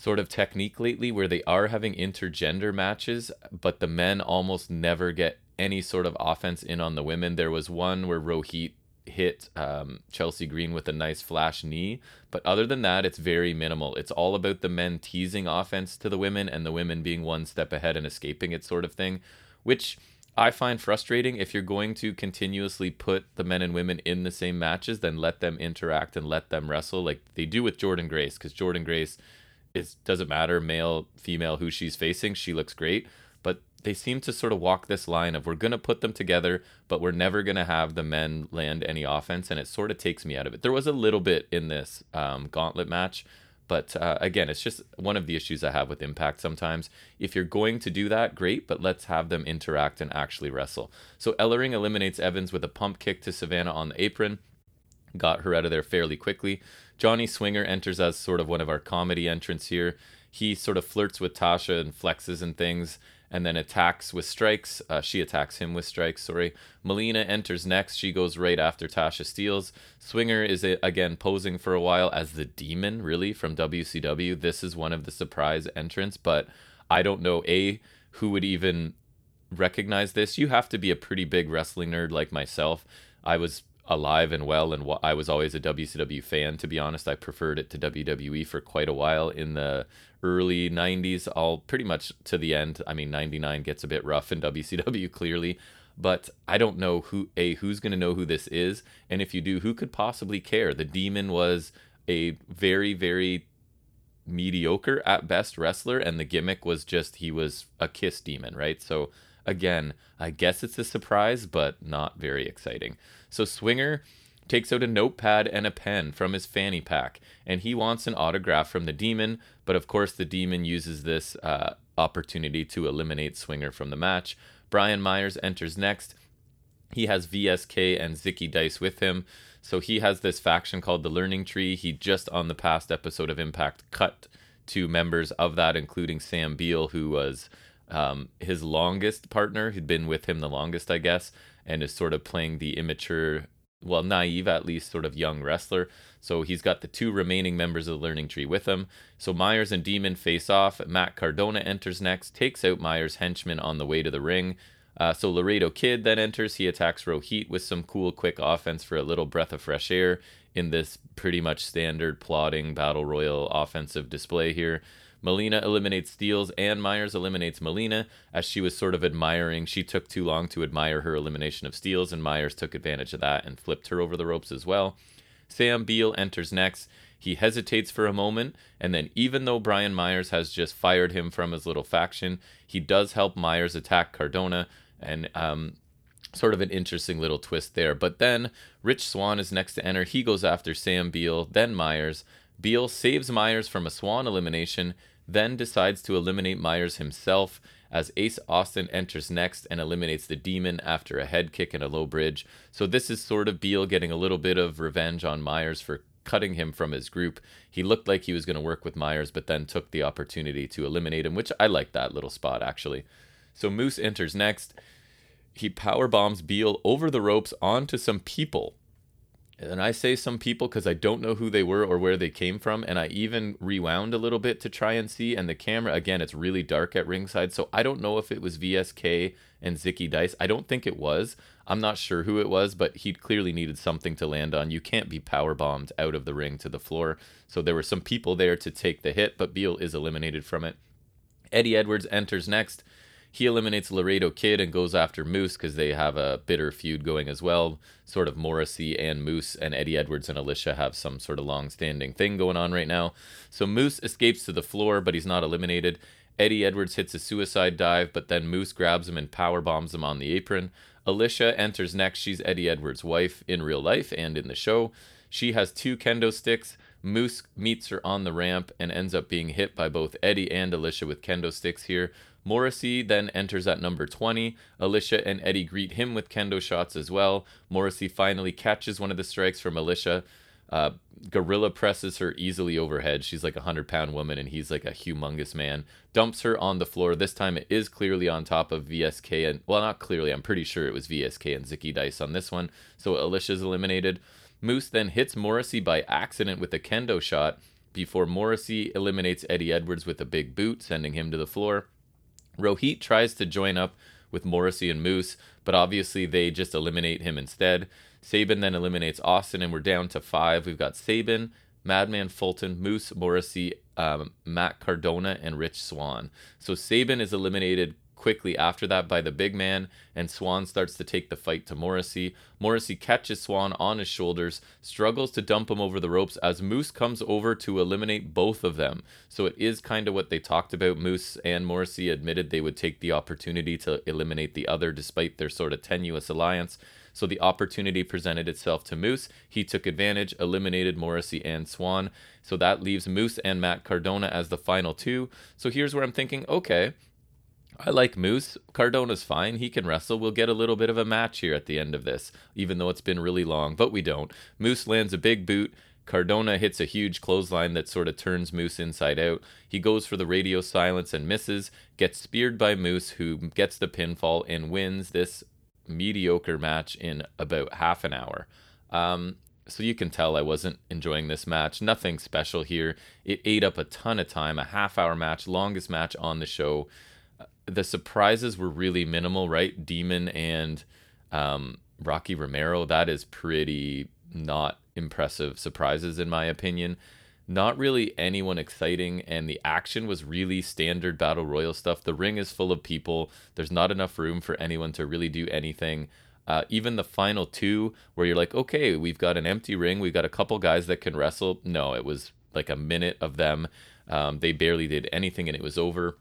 sort of technique lately where they are having intergender matches, but the men almost never get any sort of offense in on the women. There was one where Rohit hit um, Chelsea Green with a nice flash knee, but other than that, it's very minimal. It's all about the men teasing offense to the women and the women being one step ahead and escaping it, sort of thing, which I find frustrating. If you're going to continuously put the men and women in the same matches, then let them interact and let them wrestle like they do with Jordynne Grace, because Jordynne Grace it doesn't matter male female who she's facing she looks great. But they seem to sort of walk this line of we're going to put them together but we're never going to have the men land any offense and it sort of takes me out of it. There was a little bit in this um, gauntlet match but uh, again it's just one of the issues i have with impact sometimes. If you're going to do that great but let's have them interact and actually wrestle. So ellering eliminates evans with a pump kick to savannah on the apron got her out of there fairly quickly Johnny Swinger enters as sort of one of our comedy entrants here. He sort of flirts with Tasha and flexes and things, and then attacks with strikes. Uh, she attacks him with strikes, sorry. Melina enters next. She goes right after Tasha Steelz. Swinger is, uh, again, posing for a while as the demon, really, from WCW. This is one of the surprise entrants, but I don't know, A, who would even recognize this. You have to be a pretty big wrestling nerd like myself. I was alive and well and I was always a WCW fan to be honest. I preferred it to WWE for quite a while in the early 90s all pretty much to the end. I mean 99 gets a bit rough in WCW *laughs* clearly but I don't know who a who's going to know who this is and if you do who could possibly care? The demon was a very very mediocre at best wrestler and the gimmick was just he was a kiss demon right? So again I guess it's a surprise but not very exciting so Swinger takes out a notepad and a pen from his fanny pack, and he wants an autograph from the demon. But of course, the demon uses this uh, opportunity to eliminate Swinger from the match. Brian Myers enters next. He has VSK and Zicky Dice with him. So he has this faction called the Learning Tree. He just on the past episode of Impact cut two members of that, including Sam Beale, who was um, his longest partner, who'd been with him the longest, I guess, and is sort of playing the immature, well, naive at least, sort of young wrestler. So he's got the two remaining members of the Learning Tree with him. So Myers and Demon face off. Matt Cardona enters next, takes out Myers' henchman on the way to the ring. Uh, so Laredo Kid then enters. He attacks Rohit with some cool, quick offense for a little breath of fresh air in this pretty much standard plotting battle royal offensive display here. Melina eliminates Steelz and Myers eliminates Melina as she was sort of admiring. She took too long to admire her elimination of Steelz, and Myers took advantage of that and flipped her over the ropes as well. Sam Beale enters next. He hesitates for a moment, and then, even though Brian Myers has just fired him from his little faction, he does help Myers attack Cardona, and um, sort of an interesting little twist there. But then Rich Swann is next to enter. He goes after Sam Beale, then Myers. Beale saves Myers from a Swann elimination, then decides to eliminate Myers himself as Ace Austin enters next and eliminates the demon after a head kick and a low bridge. So this is sort of Beale getting a little bit of revenge on Myers for cutting him from his group. He looked like he was going to work with Myers, but then took the opportunity to eliminate him, which I like that little spot actually. So Moose enters next. He power bombs Beale over the ropes onto some people and I say some people because I don't know who they were or where they came from. And I even rewound a little bit to try and see. And the camera, again, it's really dark at ringside. So I don't know if it was VSK and Zicky Dice. I don't think it was. I'm not sure who it was, but he clearly needed something to land on. You can't be power bombed out of the ring to the floor. So there were some people there to take the hit, but Beale is eliminated from it. Eddie Edwards enters next. He eliminates Laredo Kid and goes after Moose because they have a bitter feud going as well. Sort of Morrissey and Moose and Eddie Edwards and Alicia have some sort of long standing thing going on right now. So Moose escapes to the floor, but he's not eliminated. Eddie Edwards hits a suicide dive, but then Moose grabs him and power bombs him on the apron. Alicia enters next. She's Eddie Edwards' wife in real life and in the show. She has two kendo sticks. Moose meets her on the ramp and ends up being hit by both Eddie and Alicia with kendo sticks here. Morrissey then enters at number 20. Alicia and Eddie greet him with kendo shots as well. Morrissey finally catches one of the strikes from Alicia. Uh, Gorilla presses her easily overhead. She's like a hundred pound woman, and he's like a humongous man. Dumps her on the floor. This time it is clearly on top of VSK, and well, not clearly. I'm pretty sure it was VSK and Zicky Dice on this one. So Alicia's eliminated. Moose then hits Morrissey by accident with a kendo shot before Morrissey eliminates Eddie Edwards with a big boot, sending him to the floor. Rohit tries to join up with Morrissey and Moose, but obviously they just eliminate him instead. Sabin then eliminates Austin, and we're down to five. We've got Sabin, Madman Fulton, Moose, Morrissey, um, Matt Cardona, and Rich Swann. So Sabin is eliminated quickly after that by the big man, and Swann starts to take the fight to Morrissey. Morrissey catches Swann on his shoulders, struggles to dump him over the ropes as Moose comes over to eliminate both of them. So it is kind of what they talked about. Moose and Morrissey admitted they would take the opportunity to eliminate the other despite their sort of tenuous alliance. So the opportunity presented itself to Moose. He took advantage, eliminated Morrissey and Swann. So that leaves Moose and Matt Cardona as the final two. So here's where I'm thinking okay, I like Moose. Cardona's fine. He can wrestle. We'll get a little bit of a match here at the end of this, even though it's been really long, but we don't. Moose lands a big boot. Cardona hits a huge clothesline that sort of turns Moose inside out. He goes for the radio silence and misses, gets speared by Moose, who gets the pinfall and wins this mediocre match in about half an hour. Um, so you can tell I wasn't enjoying this match. Nothing special here. It ate up a ton of time, a half hour match, longest match on the show the surprises were really minimal, right? Demon and um, Rocky Romero, that is pretty not impressive surprises in my opinion. Not really anyone exciting, and the action was really standard battle royal stuff. The ring is full of people. There's not enough room for anyone to really do anything. Uh, even the final two, where you're like, okay, we've got an empty ring, we've got a couple guys that can wrestle. No, it was like a minute of them. Um, they barely did anything, and it was over.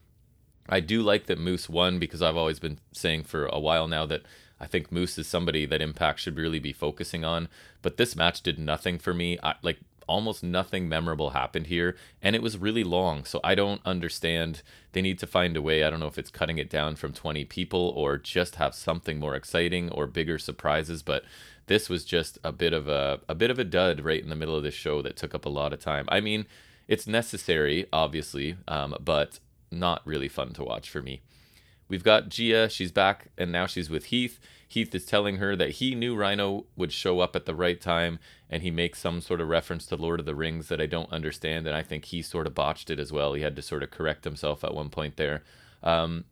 I do like that Moose won because I've always been saying for a while now that I think Moose is somebody that Impact should really be focusing on. But this match did nothing for me. I, like almost nothing memorable happened here, and it was really long. So I don't understand. They need to find a way. I don't know if it's cutting it down from 20 people or just have something more exciting or bigger surprises, but this was just a bit of a a bit of a dud right in the middle of this show that took up a lot of time. I mean, it's necessary, obviously, um, but not really fun to watch for me. We've got Gia. She's back, and now she's with Heath. Heath is telling her that he knew Rhino would show up at the right time, and he makes some sort of reference to Lord of the Rings that I don't understand, and I think he sort of botched it as well. He had to sort of correct himself at one point there. Um,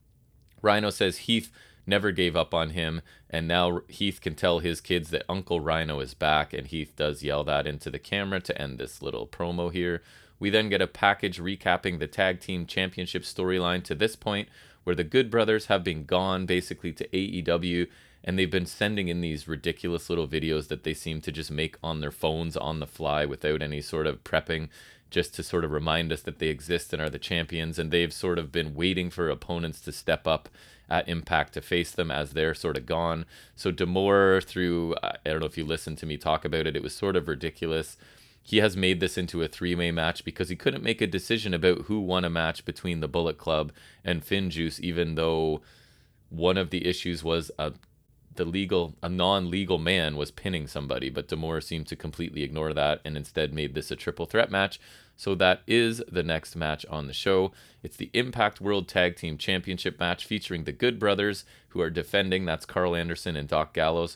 Rhino says Heath never gave up on him, and now Heath can tell his kids that Uncle Rhino is back, and Heath does yell that into the camera to end this little promo here. We then get a package recapping the tag team championship storyline to this point, where the Good Brothers have been gone basically to AEW and they've been sending in these ridiculous little videos that they seem to just make on their phones on the fly without any sort of prepping just to sort of remind us that they exist and are the champions and they've sort of been waiting for opponents to step up at impact to face them as they're sort of gone. So D'Amore through i don't know if you listened to me talk about it it was sort of ridiculous he has made this into a three-way match because he couldn't make a decision about who won a match between the Bullet Club and FinJuice, even though one of the issues was a the legal a non-legal man was pinning somebody, but D'Amore seemed to completely ignore that and instead made this a triple threat match. So that is the next match on the show. It's the Impact World Tag Team Championship match featuring the Good Brothers, who are defending. That's Karl Anderson and Doc Gallows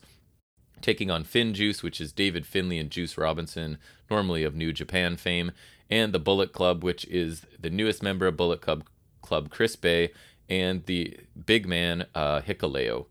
taking on FinJuice, which is David Finlay and Juice Robinson, normally of New Japan fame, and the Bullet Club, which is the newest member of Bullet Club, Club Chris Bey, and the big man, uh, Hikuleo.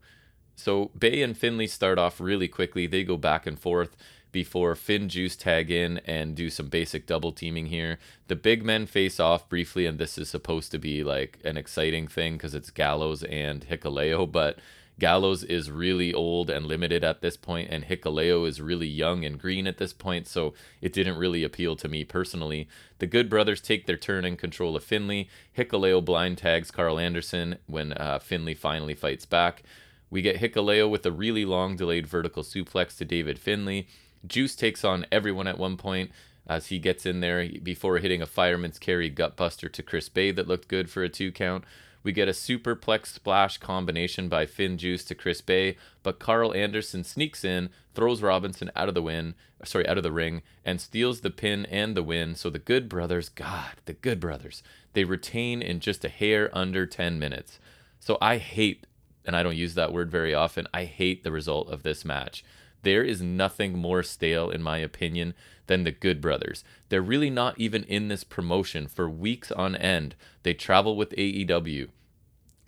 So Bey and Finlay start off really quickly. They go back and forth before FinJuice tag in and do some basic double teaming here. The big men face off briefly, and this is supposed to be like an exciting thing because it's Gallows and Hikuleo, but Gallows is really old and limited at this point, and Hikuleo is really young and green at this point, so it didn't really appeal to me personally. The Good Brothers take their turn in control of Finlay. Hikuleo blind tags Karl Anderson when uh, Finlay finally fights back. We get Hikuleo with a really long delayed vertical suplex to David Finlay. Juice takes on everyone at one point as he gets in there before hitting a fireman's carry gutbuster to Chris Bey that looked good for a two count. We get a superplex splash combination by FinJuice to Chris Bey, but Karl Anderson sneaks in, throws Robinson out of the win, sorry, out of the ring, and steals the pin and the win. So the Good Brothers, God, the Good Brothers, they retain in just a hair under 10 minutes. So I hate, and I don't use that word very often, I hate the result of this match. There is nothing more stale, in my opinion, than the Good Brothers. They're really not even in this promotion for weeks on end. They travel with AEW.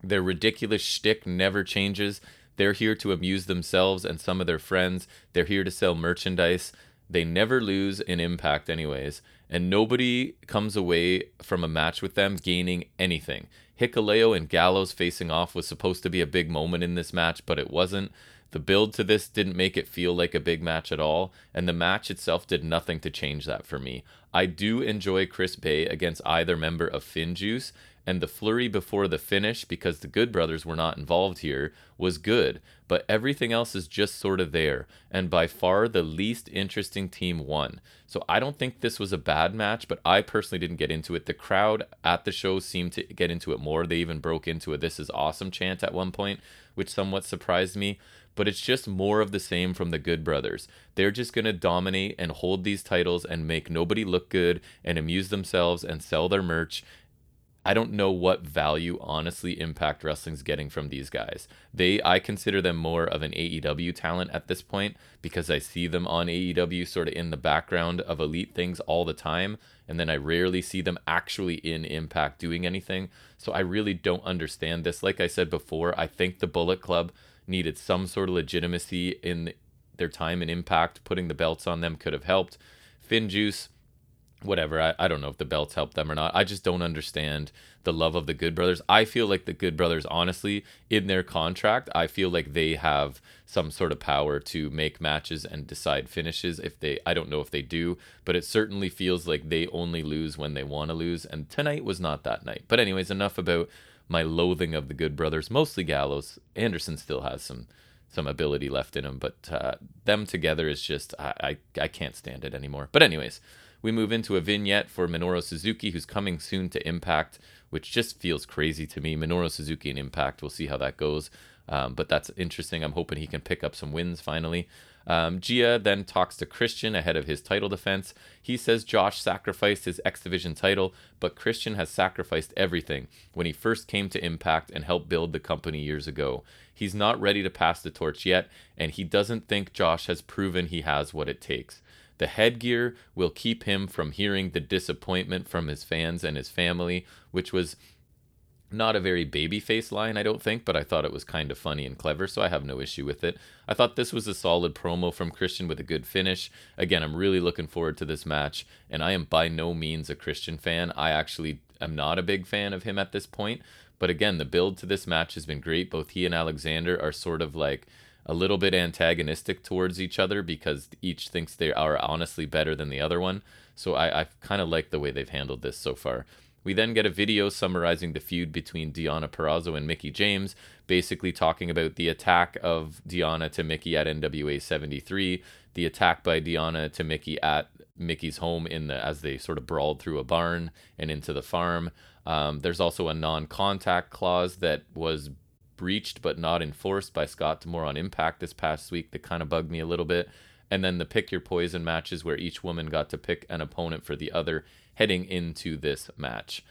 Their ridiculous shtick never changes. They're here to amuse themselves and some of their friends. They're here to sell merchandise. They never lose in impact, anyways, and nobody comes away from a match with them gaining anything. Hikuleo and Gallows facing off was supposed to be a big moment in this match, but it wasn't. The build to this didn't make it feel like a big match at all, and the match itself did nothing to change that for me. I do enjoy Chris Bey against either member of FinJuice, and the flurry before the finish, because the Good Brothers were not involved here, was good, but everything else is just sort of there, and by far the least interesting team won. So I don't think this was a bad match, but I personally didn't get into it. The crowd at the show seemed to get into it more. They even broke into a This is Awesome chant at one point, which somewhat surprised me but it's just more of the same from the Good Brothers. They're just going to dominate and hold these titles and make nobody look good and amuse themselves and sell their merch. I don't know what value honestly Impact Wrestling's getting from these guys. They I consider them more of an AEW talent at this point because I see them on AEW sort of in the background of elite things all the time and then I rarely see them actually in Impact doing anything. So I really don't understand this. Like I said before, I think the Bullet Club needed some sort of legitimacy in their time and impact. Putting the belts on them could have helped. FinJuice, whatever. I, I don't know if the belts helped them or not. I just don't understand the love of the Good Brothers. I feel like the Good Brothers, honestly, in their contract, I feel like they have some sort of power to make matches and decide finishes. If they, I don't know if they do, but it certainly feels like they only lose when they want to lose. And tonight was not that night. But, anyways, enough about my loathing of the Good Brothers, mostly Gallows. Anderson still has some some ability left in him, but uh, them together is just I, I I can't stand it anymore. But anyways, We move into a vignette for Minoru Suzuki, who's coming soon to Impact, which just feels crazy to me. Minoru Suzuki and Impact, we'll see how that goes. Um, but that's interesting. I'm hoping he can pick up some wins finally. Um, Gia then talks to Christian ahead of his title defense. He says Josh sacrificed his X Division title, but Christian has sacrificed everything when he first came to Impact and helped build the company years ago. He's not ready to pass the torch yet, and he doesn't think Josh has proven he has what it takes. The headgear will keep him from hearing the disappointment from his fans and his family, which was not a very baby face line, I don't think, but I thought it was kind of funny and clever, so I have no issue with it. I thought this was a solid promo from Christian with a good finish. Again, I'm really looking forward to this match, and I am by no means a Christian fan. I actually am not a big fan of him at this point, but again, the build to this match has been great. Both he and Alexander are sort of like a little bit antagonistic towards each other because each thinks they are honestly better than the other one. So I, I kind of like the way they've handled this so far. We then get a video summarizing the feud between Deonna Purrazzo and Mickie James, basically talking about the attack of Deonna to Mickie at NWA 73, the attack by Deonna to Mickie at Mickie's home in the as they sort of brawled through a barn and into the farm. Um, there's also a non-contact clause that was breached but not enforced by Scott D'Amore on Impact this past week that kind of bugged me a little bit. And then the pick your poison matches where each woman got to pick an opponent for the other heading into this match.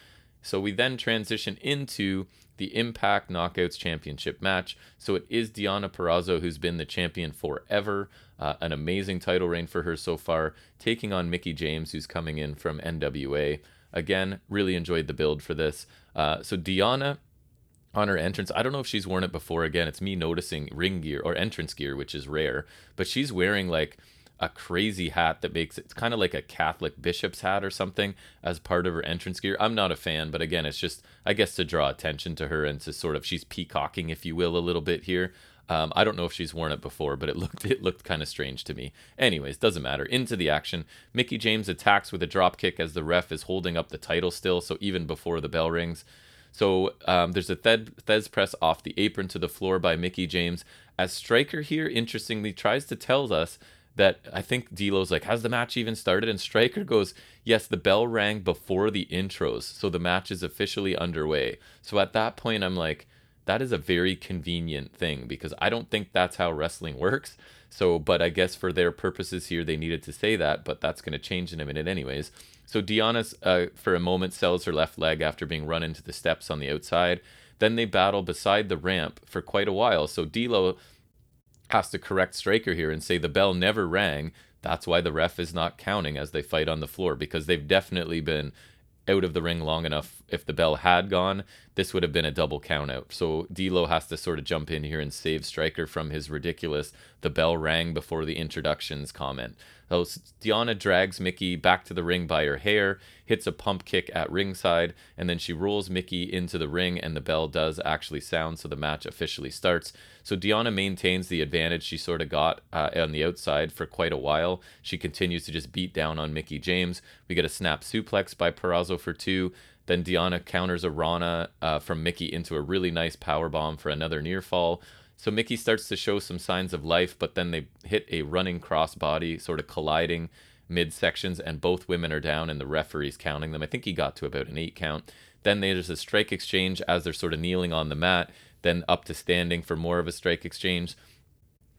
So we then transition into the Impact Knockouts Championship match. So it is Deonna Purrazzo who's been the champion forever. Uh, an amazing title reign for her so far, taking on Mickie James, who's coming in from NWA. Again, really enjoyed the build for this. Uh, so Deonna on her entrance. I don't know if she's worn it before. Again, it's me noticing ring gear or entrance gear, which is rare. But she's wearing like a crazy hat that makes it's kind of like a Catholic bishop's hat or something as part of her entrance gear. I'm not a fan, but again, it's just I guess to draw attention to her and to sort of she's peacocking, if you will, a little bit here. Um, I don't know if she's worn it before, but it *laughs* looked it looked kind of strange to me. Anyways, doesn't matter. Into the action, Mickie James attacks with a drop kick as the ref is holding up the title still. So even before the bell rings, so um, there's a Thed, Thesz press off the apron to the floor by Mickie James. As Striker here, interestingly, tries to tell us that I think D'Lo's like, has the match even started? And Striker goes, yes, the bell rang before the intros, so the match is officially underway. So at that point, I'm like, that is a very convenient thing because I don't think that's how wrestling works. So, but I guess for their purposes here, they needed to say that, but that's going to change in a minute, anyways. So Deonna, uh, for a moment, sells her left leg after being run into the steps on the outside. Then they battle beside the ramp for quite a while. So D'Lo has to correct Striker here and say the bell never rang. That's why the ref is not counting as they fight on the floor because they've definitely been out of the ring long enough. If the bell had gone, this would have been a double count out. So D'Lo has to sort of jump in here and save Striker from his ridiculous "the bell rang before the introductions" comment. So Deonna drags Mickie back to the ring by her hair, hits a pump kick at ringside, and then she rolls Mickie into the ring, and the bell does actually sound, so the match officially starts. So Deonna maintains the advantage she sort of got uh, on the outside for quite a while. She continues to just beat down on Mickie James. We get a snap suplex by Purrazzo for two. Then Deonna counters a Rana uh, from Mickie into a really nice power bomb for another near fall. So Mickie starts to show some signs of life, but then they hit a running crossbody, sort of colliding mid sections, and both women are down, and the referee's counting them. I think he got to about an eight count. Then there's a strike exchange as they're sort of kneeling on the mat, then up to standing for more of a strike exchange.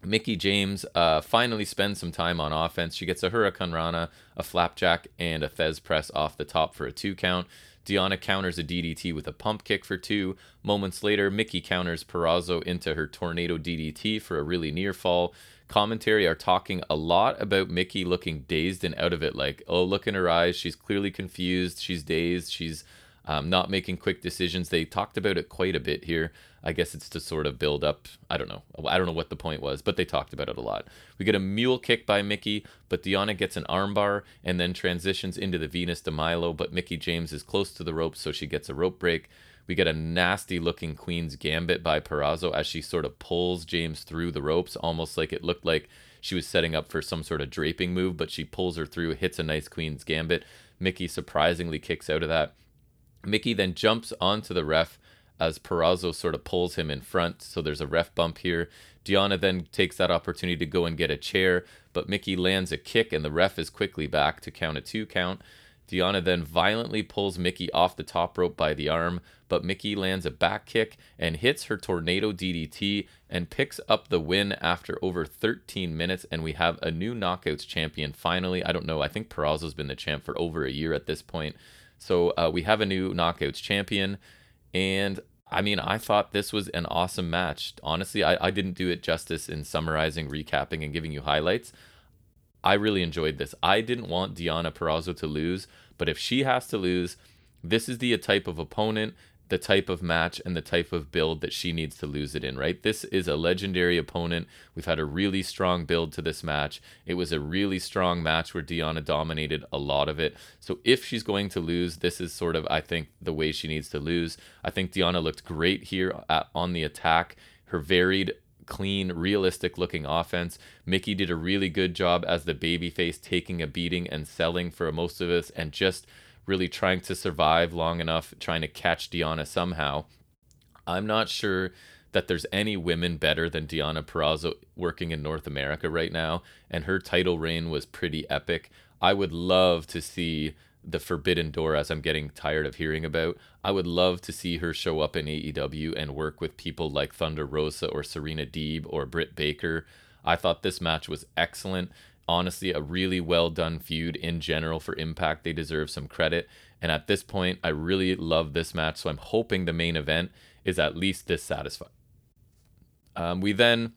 Mickie James uh, finally spends some time on offense. She gets a Hurricanrana, a flapjack, and a Thesz press off the top for a two count. Deonna counters a DDT with a pump kick for two. Moments later, Mickie counters Purrazzo into her tornado DDT for a really near fall. Commentary are talking a lot about Mickie looking dazed and out of it. Like, oh, look in her eyes. She's clearly confused. She's dazed. She's um, not making quick decisions. They talked about it quite a bit here. I guess it's to sort of build up. I don't know. I don't know what the point was, but they talked about it a lot. We get a mule kick by Mickie, but Deonna gets an armbar and then transitions into the Venus de Milo. But Mickie James is close to the ropes, so she gets a rope break. We get a nasty looking Queen's Gambit by Purrazzo as she sort of pulls James through the ropes, almost like it looked like she was setting up for some sort of draping move, but she pulls her through, hits a nice Queen's Gambit. Mickie surprisingly kicks out of that. Mickie then jumps onto the ref as Purrazzo sort of pulls him in front. So there's a ref bump here. Deonna then takes that opportunity to go and get a chair, but Mickie lands a kick and the ref is quickly back to count a two count. Deonna then violently pulls Mickie off the top rope by the arm, but Mickie lands a back kick and hits her tornado DDT and picks up the win after over 13 minutes. And we have a new Knockouts champion finally. I don't know. I think Purrazzo's been the champ for over a year at this point. So uh, we have a new Knockouts champion. And I mean, I thought this was an awesome match. Honestly, I, I didn't do it justice in summarizing, recapping, and giving you highlights. I really enjoyed this. I didn't want Deonna Purrazzo to lose, but if she has to lose, this is the type of opponent, the type of match, and the type of build that she needs to lose it in, right? This is a legendary opponent. We've had a really strong build to this match. It was a really strong match where Deonna dominated a lot of it. So if she's going to lose, this is sort of, I think, the way she needs to lose. I think Deonna looked great here at, on the attack. Her varied clean, realistic looking offense. Mickie did a really good job as the babyface, taking a beating and selling for most of us, and just really trying to survive long enough, trying to catch Deonna somehow. I'm not sure that there's any women better than Deonna Purrazzo working in North America right now, and her title reign was pretty epic. I would love to see the Forbidden Door, as I'm getting tired of hearing about. I would love to see her show up in AEW and work with people like Thunder Rosa or Serena Deeb or Britt Baker. I thought this match was excellent. Honestly, a really well done feud in general for Impact. They deserve some credit. And at this point, I really love this match. So I'm hoping the main event is at least this satisfying. Um, we then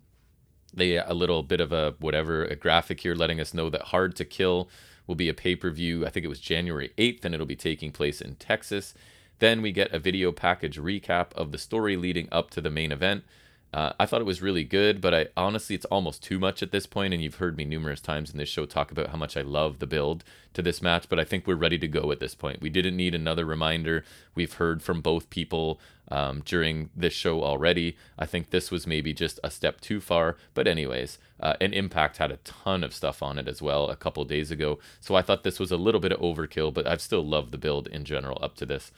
they a little bit of a whatever a graphic here letting us know that Hard to Kill will be a pay per view. I think it was January 8th, and it'll be taking place in Texas. Then we get a video package recap of the story leading up to the main event. Uh, I thought it was really good, but I honestly, it's almost too much at this point. And you've heard me numerous times in this show talk about how much I love the build to this match, but I think we're ready to go at this point. We didn't need another reminder. We've heard from both people um, during this show already. I think this was maybe just a step too far. But, anyways, uh, and Impact had a ton of stuff on it as well a couple days ago. So I thought this was a little bit of overkill, but I've still loved the build in general up to this.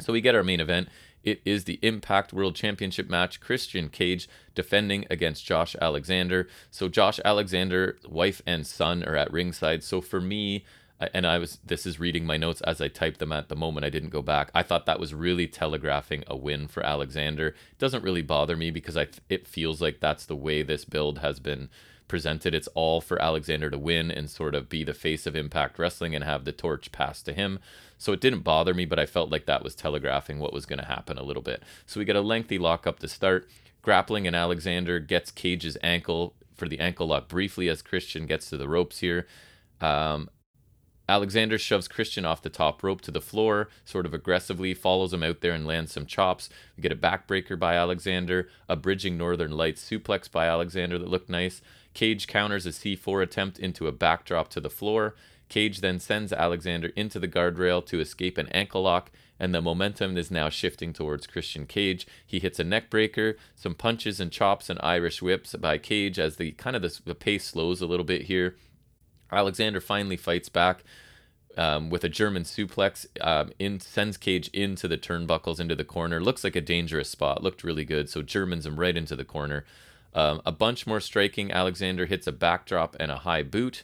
So we get our main event. It is the Impact World Championship match. Christian Cage defending against Josh Alexander. So Josh Alexander, wife and son are at ringside. So for me, and I was this is reading my notes as I typed them at the moment. I didn't go back. I thought that was really telegraphing a win for Alexander. It doesn't really bother me because I it feels like that's the way this build has been presented. It's all for Alexander to win and sort of be the face of Impact Wrestling and have the torch passed to him. So it didn't bother me, but I felt like that was telegraphing what was going to happen a little bit. So we get a lengthy lockup to start. Grappling and Alexander gets Cage's ankle for the ankle lock briefly as Christian gets to the ropes here. Um, Alexander shoves Christian off the top rope to the floor, sort of aggressively, follows him out there and lands some chops. We get a backbreaker by Alexander, a bridging Northern Lights suplex by Alexander that looked nice. Cage counters a C4 attempt into a backdrop to the floor. Cage then sends Alexander into the guardrail to escape an ankle lock, and the momentum is now shifting towards Christian Cage. He hits a neck breaker, some punches and chops and Irish whips by Cage as the kind of the, the pace slows a little bit here. Alexander finally fights back. Um, with a German suplex, um, in sends Cage into the turnbuckles into the corner. Looks like a dangerous spot. Looked really good. So Germans him right into the corner. Um, a bunch more striking. Alexander hits a backdrop and a high boot.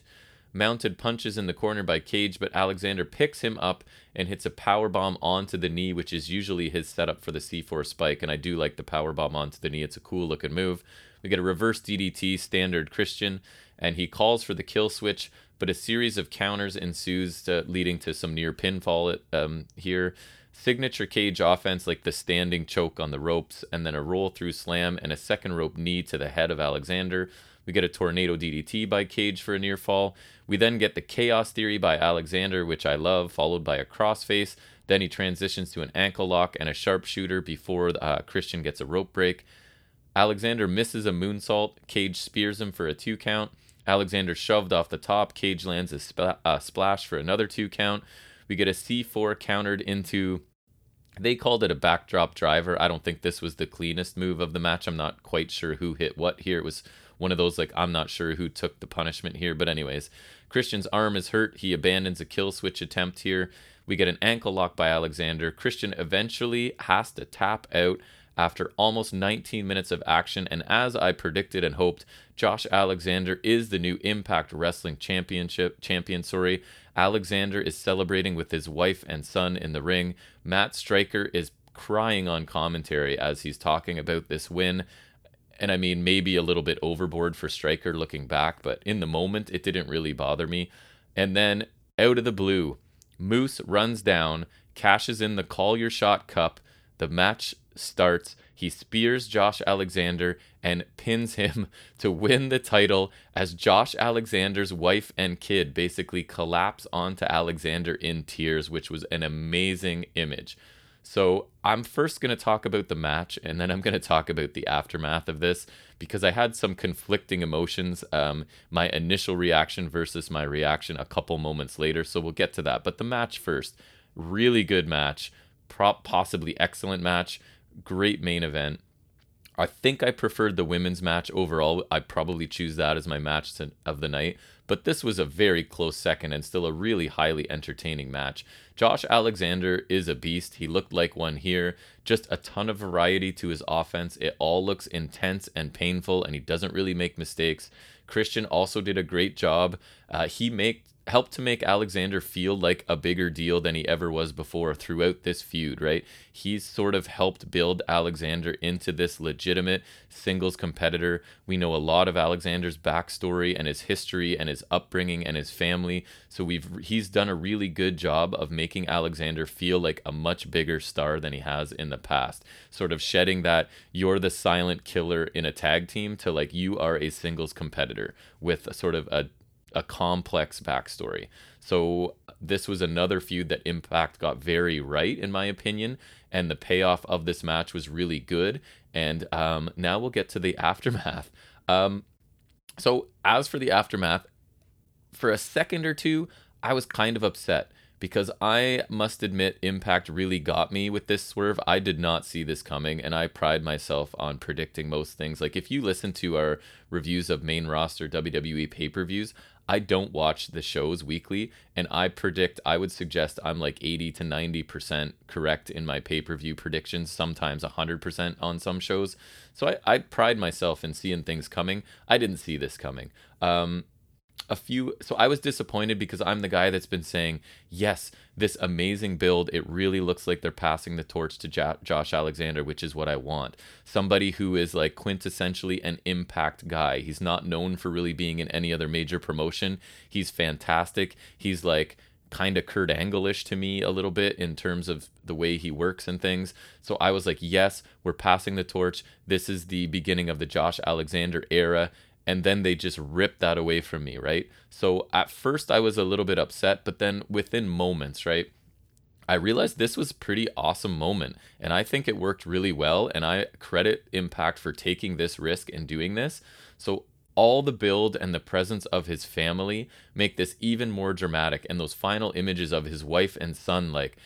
Mounted punches in the corner by Cage, but Alexander picks him up and hits a power bomb onto the knee, which is usually his setup for the C4 spike. And I do like the power bomb onto the knee. It's a cool looking move. We get a reverse DDT standard Christian, and he calls for the kill switch, but a series of counters ensues, to, leading to some near pinfall um, here signature cage offense like the standing choke on the ropes and then a roll through slam and a second rope knee to the head of Alexander. We get a tornado DDT by Cage for a near fall. We then get the chaos theory by Alexander, which I love, followed by a crossface. Then he transitions to an ankle lock and a sharpshooter before uh, Christian gets a rope break. Alexander misses a moonsault. Cage spears him for a two count. Alexander shoved off the top. Cage lands a, a splash for another two count. We get a C4 countered into they called it a backdrop driver. I don't think this was the cleanest move of the match. I'm not quite sure who hit what here. It was one of those like I'm not sure who took the punishment here, but anyways, Christian's arm is hurt. He abandons a kill switch attempt here. We get an ankle lock by Alexander. Christian eventually has to tap out. After almost 19 minutes of action. And as I predicted and hoped, Josh Alexander is the new Impact Wrestling Championship champion. Sorry, Alexander is celebrating with his wife and son in the ring. Matt Striker is crying on commentary as he's talking about this win. And I mean, maybe a little bit overboard for Striker looking back, but in the moment, it didn't really bother me. And then out of the blue, Moose runs down, cashes in the Call Your Shot Cup. The match starts. He spears Josh Alexander and pins him *laughs* to win the title as Josh Alexander's wife and kid basically collapse onto Alexander in tears, which was an amazing image. So, I'm first going to talk about the match and then I'm going to talk about the aftermath of this because I had some conflicting emotions. Um, my initial reaction versus my reaction a couple moments later. So, we'll get to that. But the match first. Really good match, possibly excellent match, great main event. I think I preferred the women's match overall. I probably choose that as my match of the night, but this was a very close second and still a really highly entertaining match. Josh Alexander is a beast. He looked like one here. Just a ton of variety to his offense. It all looks intense and painful, and he doesn't really make mistakes. Christian also did a great job. Uh, he make helped to make Alexander feel like a bigger deal than he ever was before throughout this feud, right? He's sort of helped build Alexander into this legitimate singles competitor. We know a lot of Alexander's backstory and his history and his upbringing and his family. So we've he's done a really good job of making Alexander feel like a much bigger star than he has in the past. Sort of shedding that you're the silent killer in a tag team to like you are a singles competitor with sort of a a complex backstory. So this was another feud that Impact got very right, in my opinion, and the payoff of this match was really good. And um, now we'll get to the *laughs* aftermath. Um, so as for the aftermath, for a second or two, I was kind of upset because I must admit Impact really got me with this swerve. I did not see this coming, and I pride myself on predicting most things. Like if you listen to our reviews of main roster WWE pay per views, I don't watch the shows weekly, and I predict, I would suggest I'm like 80 to 90% correct in my pay per view predictions, sometimes 100% on some shows. So I, I pride myself in seeing things coming. I didn't see this coming. Um, a few so I was disappointed because I'm the guy that's been saying, "Yes, this amazing build, it really looks like they're passing the torch to jo- Josh Alexander, which is what I want. Somebody who is like quintessentially an impact guy. He's not known for really being in any other major promotion. He's fantastic. He's like kind of Kurt Angle-ish to me a little bit in terms of the way he works and things. So I was like, yes, we're passing the torch. This is the beginning of the Josh Alexander era and then they just ripped that away from me, right? So at first I was a little bit upset, but then within moments, right? I realized this was a pretty awesome moment and I think it worked really well and I credit Impact for taking this risk and doing this. So all the build and the presence of his family make this even more dramatic and those final images of his wife and son like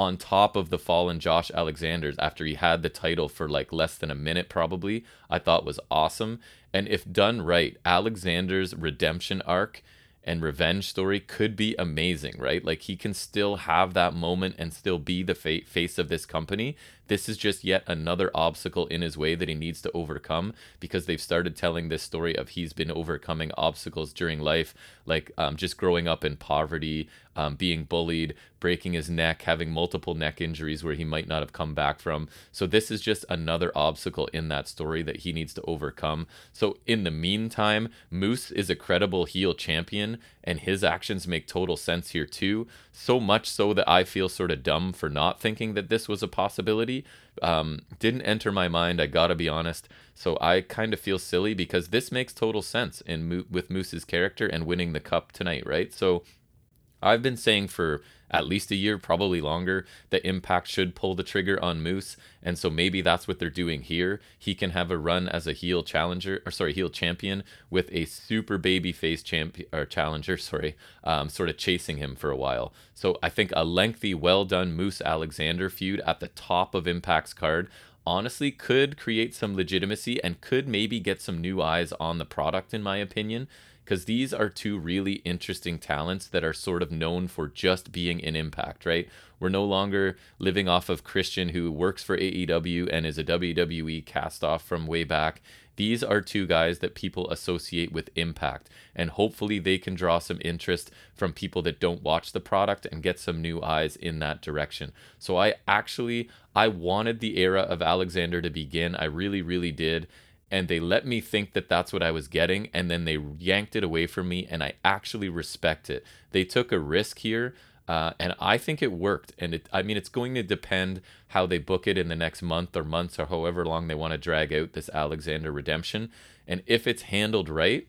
on top of the fallen Josh Alexander's after he had the title for like less than a minute probably I thought was awesome. And if done right Alexander's redemption arc and revenge story could be amazing right? Like he can still have that moment and still be the fa- face of this company this is just yet another obstacle in his way that he needs to overcome because they've started telling this story of he's been overcoming obstacles during life, like um, just growing up in poverty, um, being bullied, breaking his neck, having multiple neck injuries where he might not have come back from. So, this is just another obstacle in that story that he needs to overcome. So, in the meantime, Moose is a credible heel champion, and his actions make total sense here too. So much so that I feel sort of dumb for not thinking that this was a possibility. Um, didn't enter my mind, I gotta be honest. So I kind of feel silly because this makes total sense in Mo- with Moose's character and winning the cup tonight, right? So I've been saying for at least a year, probably longer, The Impact should pull the trigger on Moose. And so maybe that's what they're doing here. He can have a run as a heel challenger, or sorry, heel champion with a super baby face champion or challenger, *laughs* sorry, um, sort of chasing him for a while. So I think a lengthy, well done Moose Alexander feud at the top of Impact's card honestly could create some legitimacy and could maybe get some new eyes on the product, in my opinion because these are two really interesting talents that are sort of known for just being an impact, right? We're no longer living off of Christian, who works for AEW and is a WWE cast off from way back. These are two guys that people associate with impact, and hopefully they can draw some interest from people that don't watch the product and get some new eyes in that direction. So I actually I wanted the era of Alexander to begin. I really, really did and they let me think that that's what I was getting, and then they yanked it away from me, and I actually respect it. They took a risk here, uh, and I think it worked. And it, I mean, it's going to depend how they book it in the next month or months or however long they want to drag out this Alexander redemption. And if it's handled right,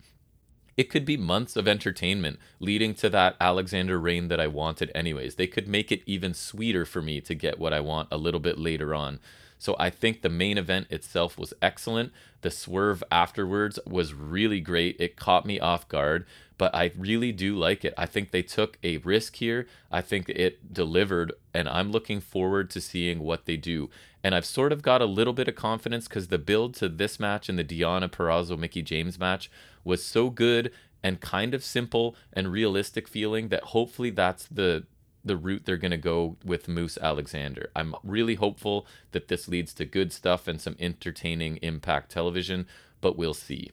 it could be months of entertainment leading to that Alexander reign that I wanted, anyways. They could make it even sweeter for me to get what I want a little bit later on. So I think the main event itself was excellent. The swerve afterwards was really great. It caught me off guard, but I really do like it. I think they took a risk here. I think it delivered, and I'm looking forward to seeing what they do. And I've sort of got a little bit of confidence because the build to this match and the Deonna Purrazzo Mickie James match was so good and kind of simple and realistic feeling that hopefully that's the the route they're going to go with Moose Alexander. I'm really hopeful that this leads to good stuff and some entertaining impact television, but we'll see.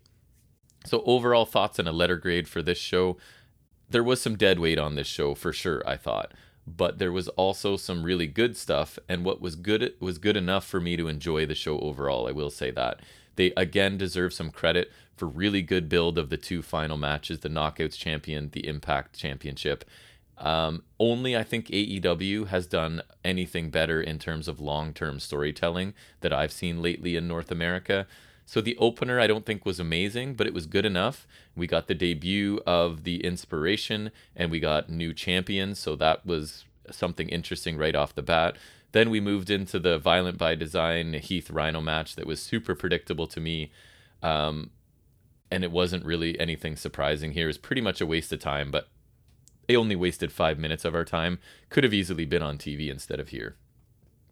So, overall thoughts and a letter grade for this show. There was some dead weight on this show for sure, I thought, but there was also some really good stuff, and what was good was good enough for me to enjoy the show overall. I will say that. They again deserve some credit for really good build of the two final matches, the Knockouts Champion, the Impact Championship um, only I think AEW has done anything better in terms of long term storytelling that I've seen lately in North America. So the opener I don't think was amazing, but it was good enough. We got the debut of the inspiration and we got new champions, so that was something interesting right off the bat. Then we moved into the Violent by Design Heath Rhyno match that was super predictable to me. Um, and it wasn't really anything surprising here. It was pretty much a waste of time, but they only wasted five minutes of our time. Could have easily been on TV instead of here.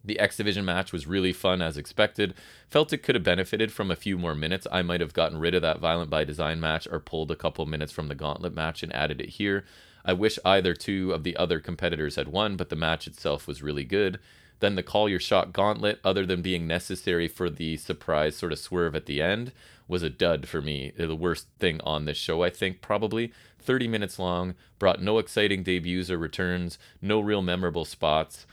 The X Division match was really fun as expected. Felt it could have benefited from a few more minutes. I might have gotten rid of that Violent by Design match or pulled a couple minutes from the Gauntlet match and added it here. I wish either two of the other competitors had won, but the match itself was really good. Then the Call Your Shot Gauntlet, other than being necessary for the surprise sort of swerve at the end, was a dud for me. The worst thing on this show, I think, probably. 30 minutes long, brought no exciting debuts or returns, no real memorable spots.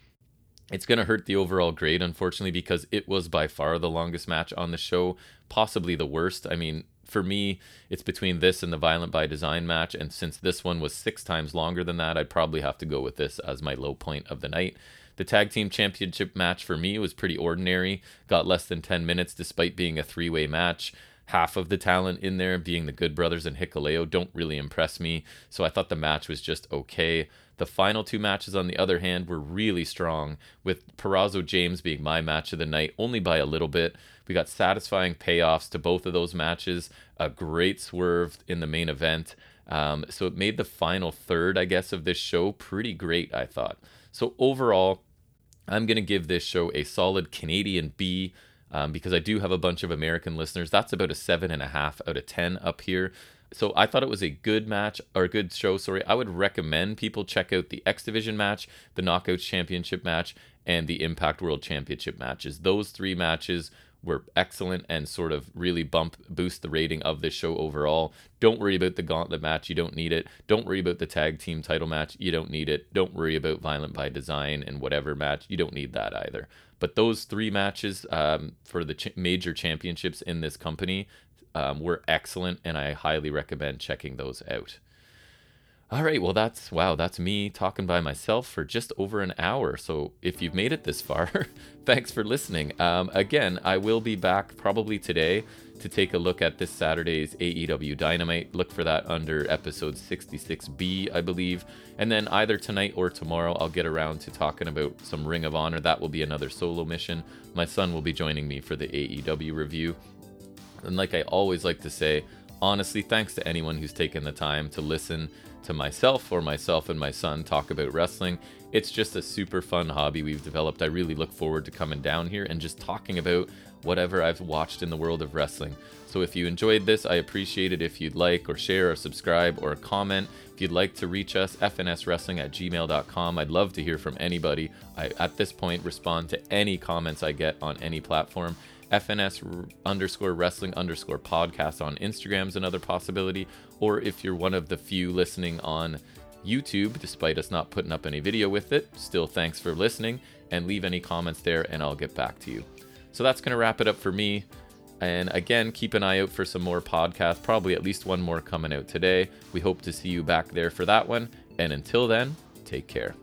It's going to hurt the overall grade, unfortunately, because it was by far the longest match on the show, possibly the worst. I mean, for me, it's between this and the Violent by Design match, and since this one was six times longer than that, I'd probably have to go with this as my low point of the night. The tag team championship match for me was pretty ordinary, got less than 10 minutes despite being a three way match half of the talent in there being the Good Brothers and Hikuleo don't really impress me. So I thought the match was just okay. The final two matches, on the other hand, were really strong, with Purrazzo James being my match of the night only by a little bit. We got satisfying payoffs to both of those matches, a great swerve in the main event. Um, so it made the final third, I guess, of this show pretty great, I thought. So overall, I'm going to give this show a solid Canadian B um, because I do have a bunch of American listeners. That's about a seven and a half out of 10 up here. So I thought it was a good match or a good show. Sorry, I would recommend people check out the X Division match, the Knockouts Championship match, and the Impact World Championship matches. Those three matches were excellent and sort of really bump boost the rating of this show overall. Don't worry about the gauntlet match, you don't need it. Don't worry about the tag team title match, you don't need it. Don't worry about Violent by Design and whatever match, you don't need that either. But those three matches um, for the ch- major championships in this company um, were excellent, and I highly recommend checking those out. All right, well, that's wow, that's me talking by myself for just over an hour. So if you've made it this far, *laughs* thanks for listening. Um, again, I will be back probably today to take a look at this Saturday's AEW Dynamite. Look for that under episode 66B, I believe. And then either tonight or tomorrow, I'll get around to talking about some Ring of Honor. That will be another solo mission. My son will be joining me for the AEW review. And like I always like to say, honestly, thanks to anyone who's taken the time to listen to myself or myself and my son talk about wrestling. It's just a super fun hobby we've developed. I really look forward to coming down here and just talking about whatever I've watched in the world of wrestling. So if you enjoyed this, I appreciate it if you'd like or share or subscribe or comment. If you'd like to reach us, fnswrestling at gmail.com. I'd love to hear from anybody. I, at this point, respond to any comments I get on any platform. FNS underscore wrestling underscore podcast on Instagram is another possibility. Or if you're one of the few listening on YouTube, despite us not putting up any video with it, still thanks for listening and leave any comments there and I'll get back to you. So that's going to wrap it up for me. And again, keep an eye out for some more podcasts, probably at least one more coming out today. We hope to see you back there for that one. And until then, take care.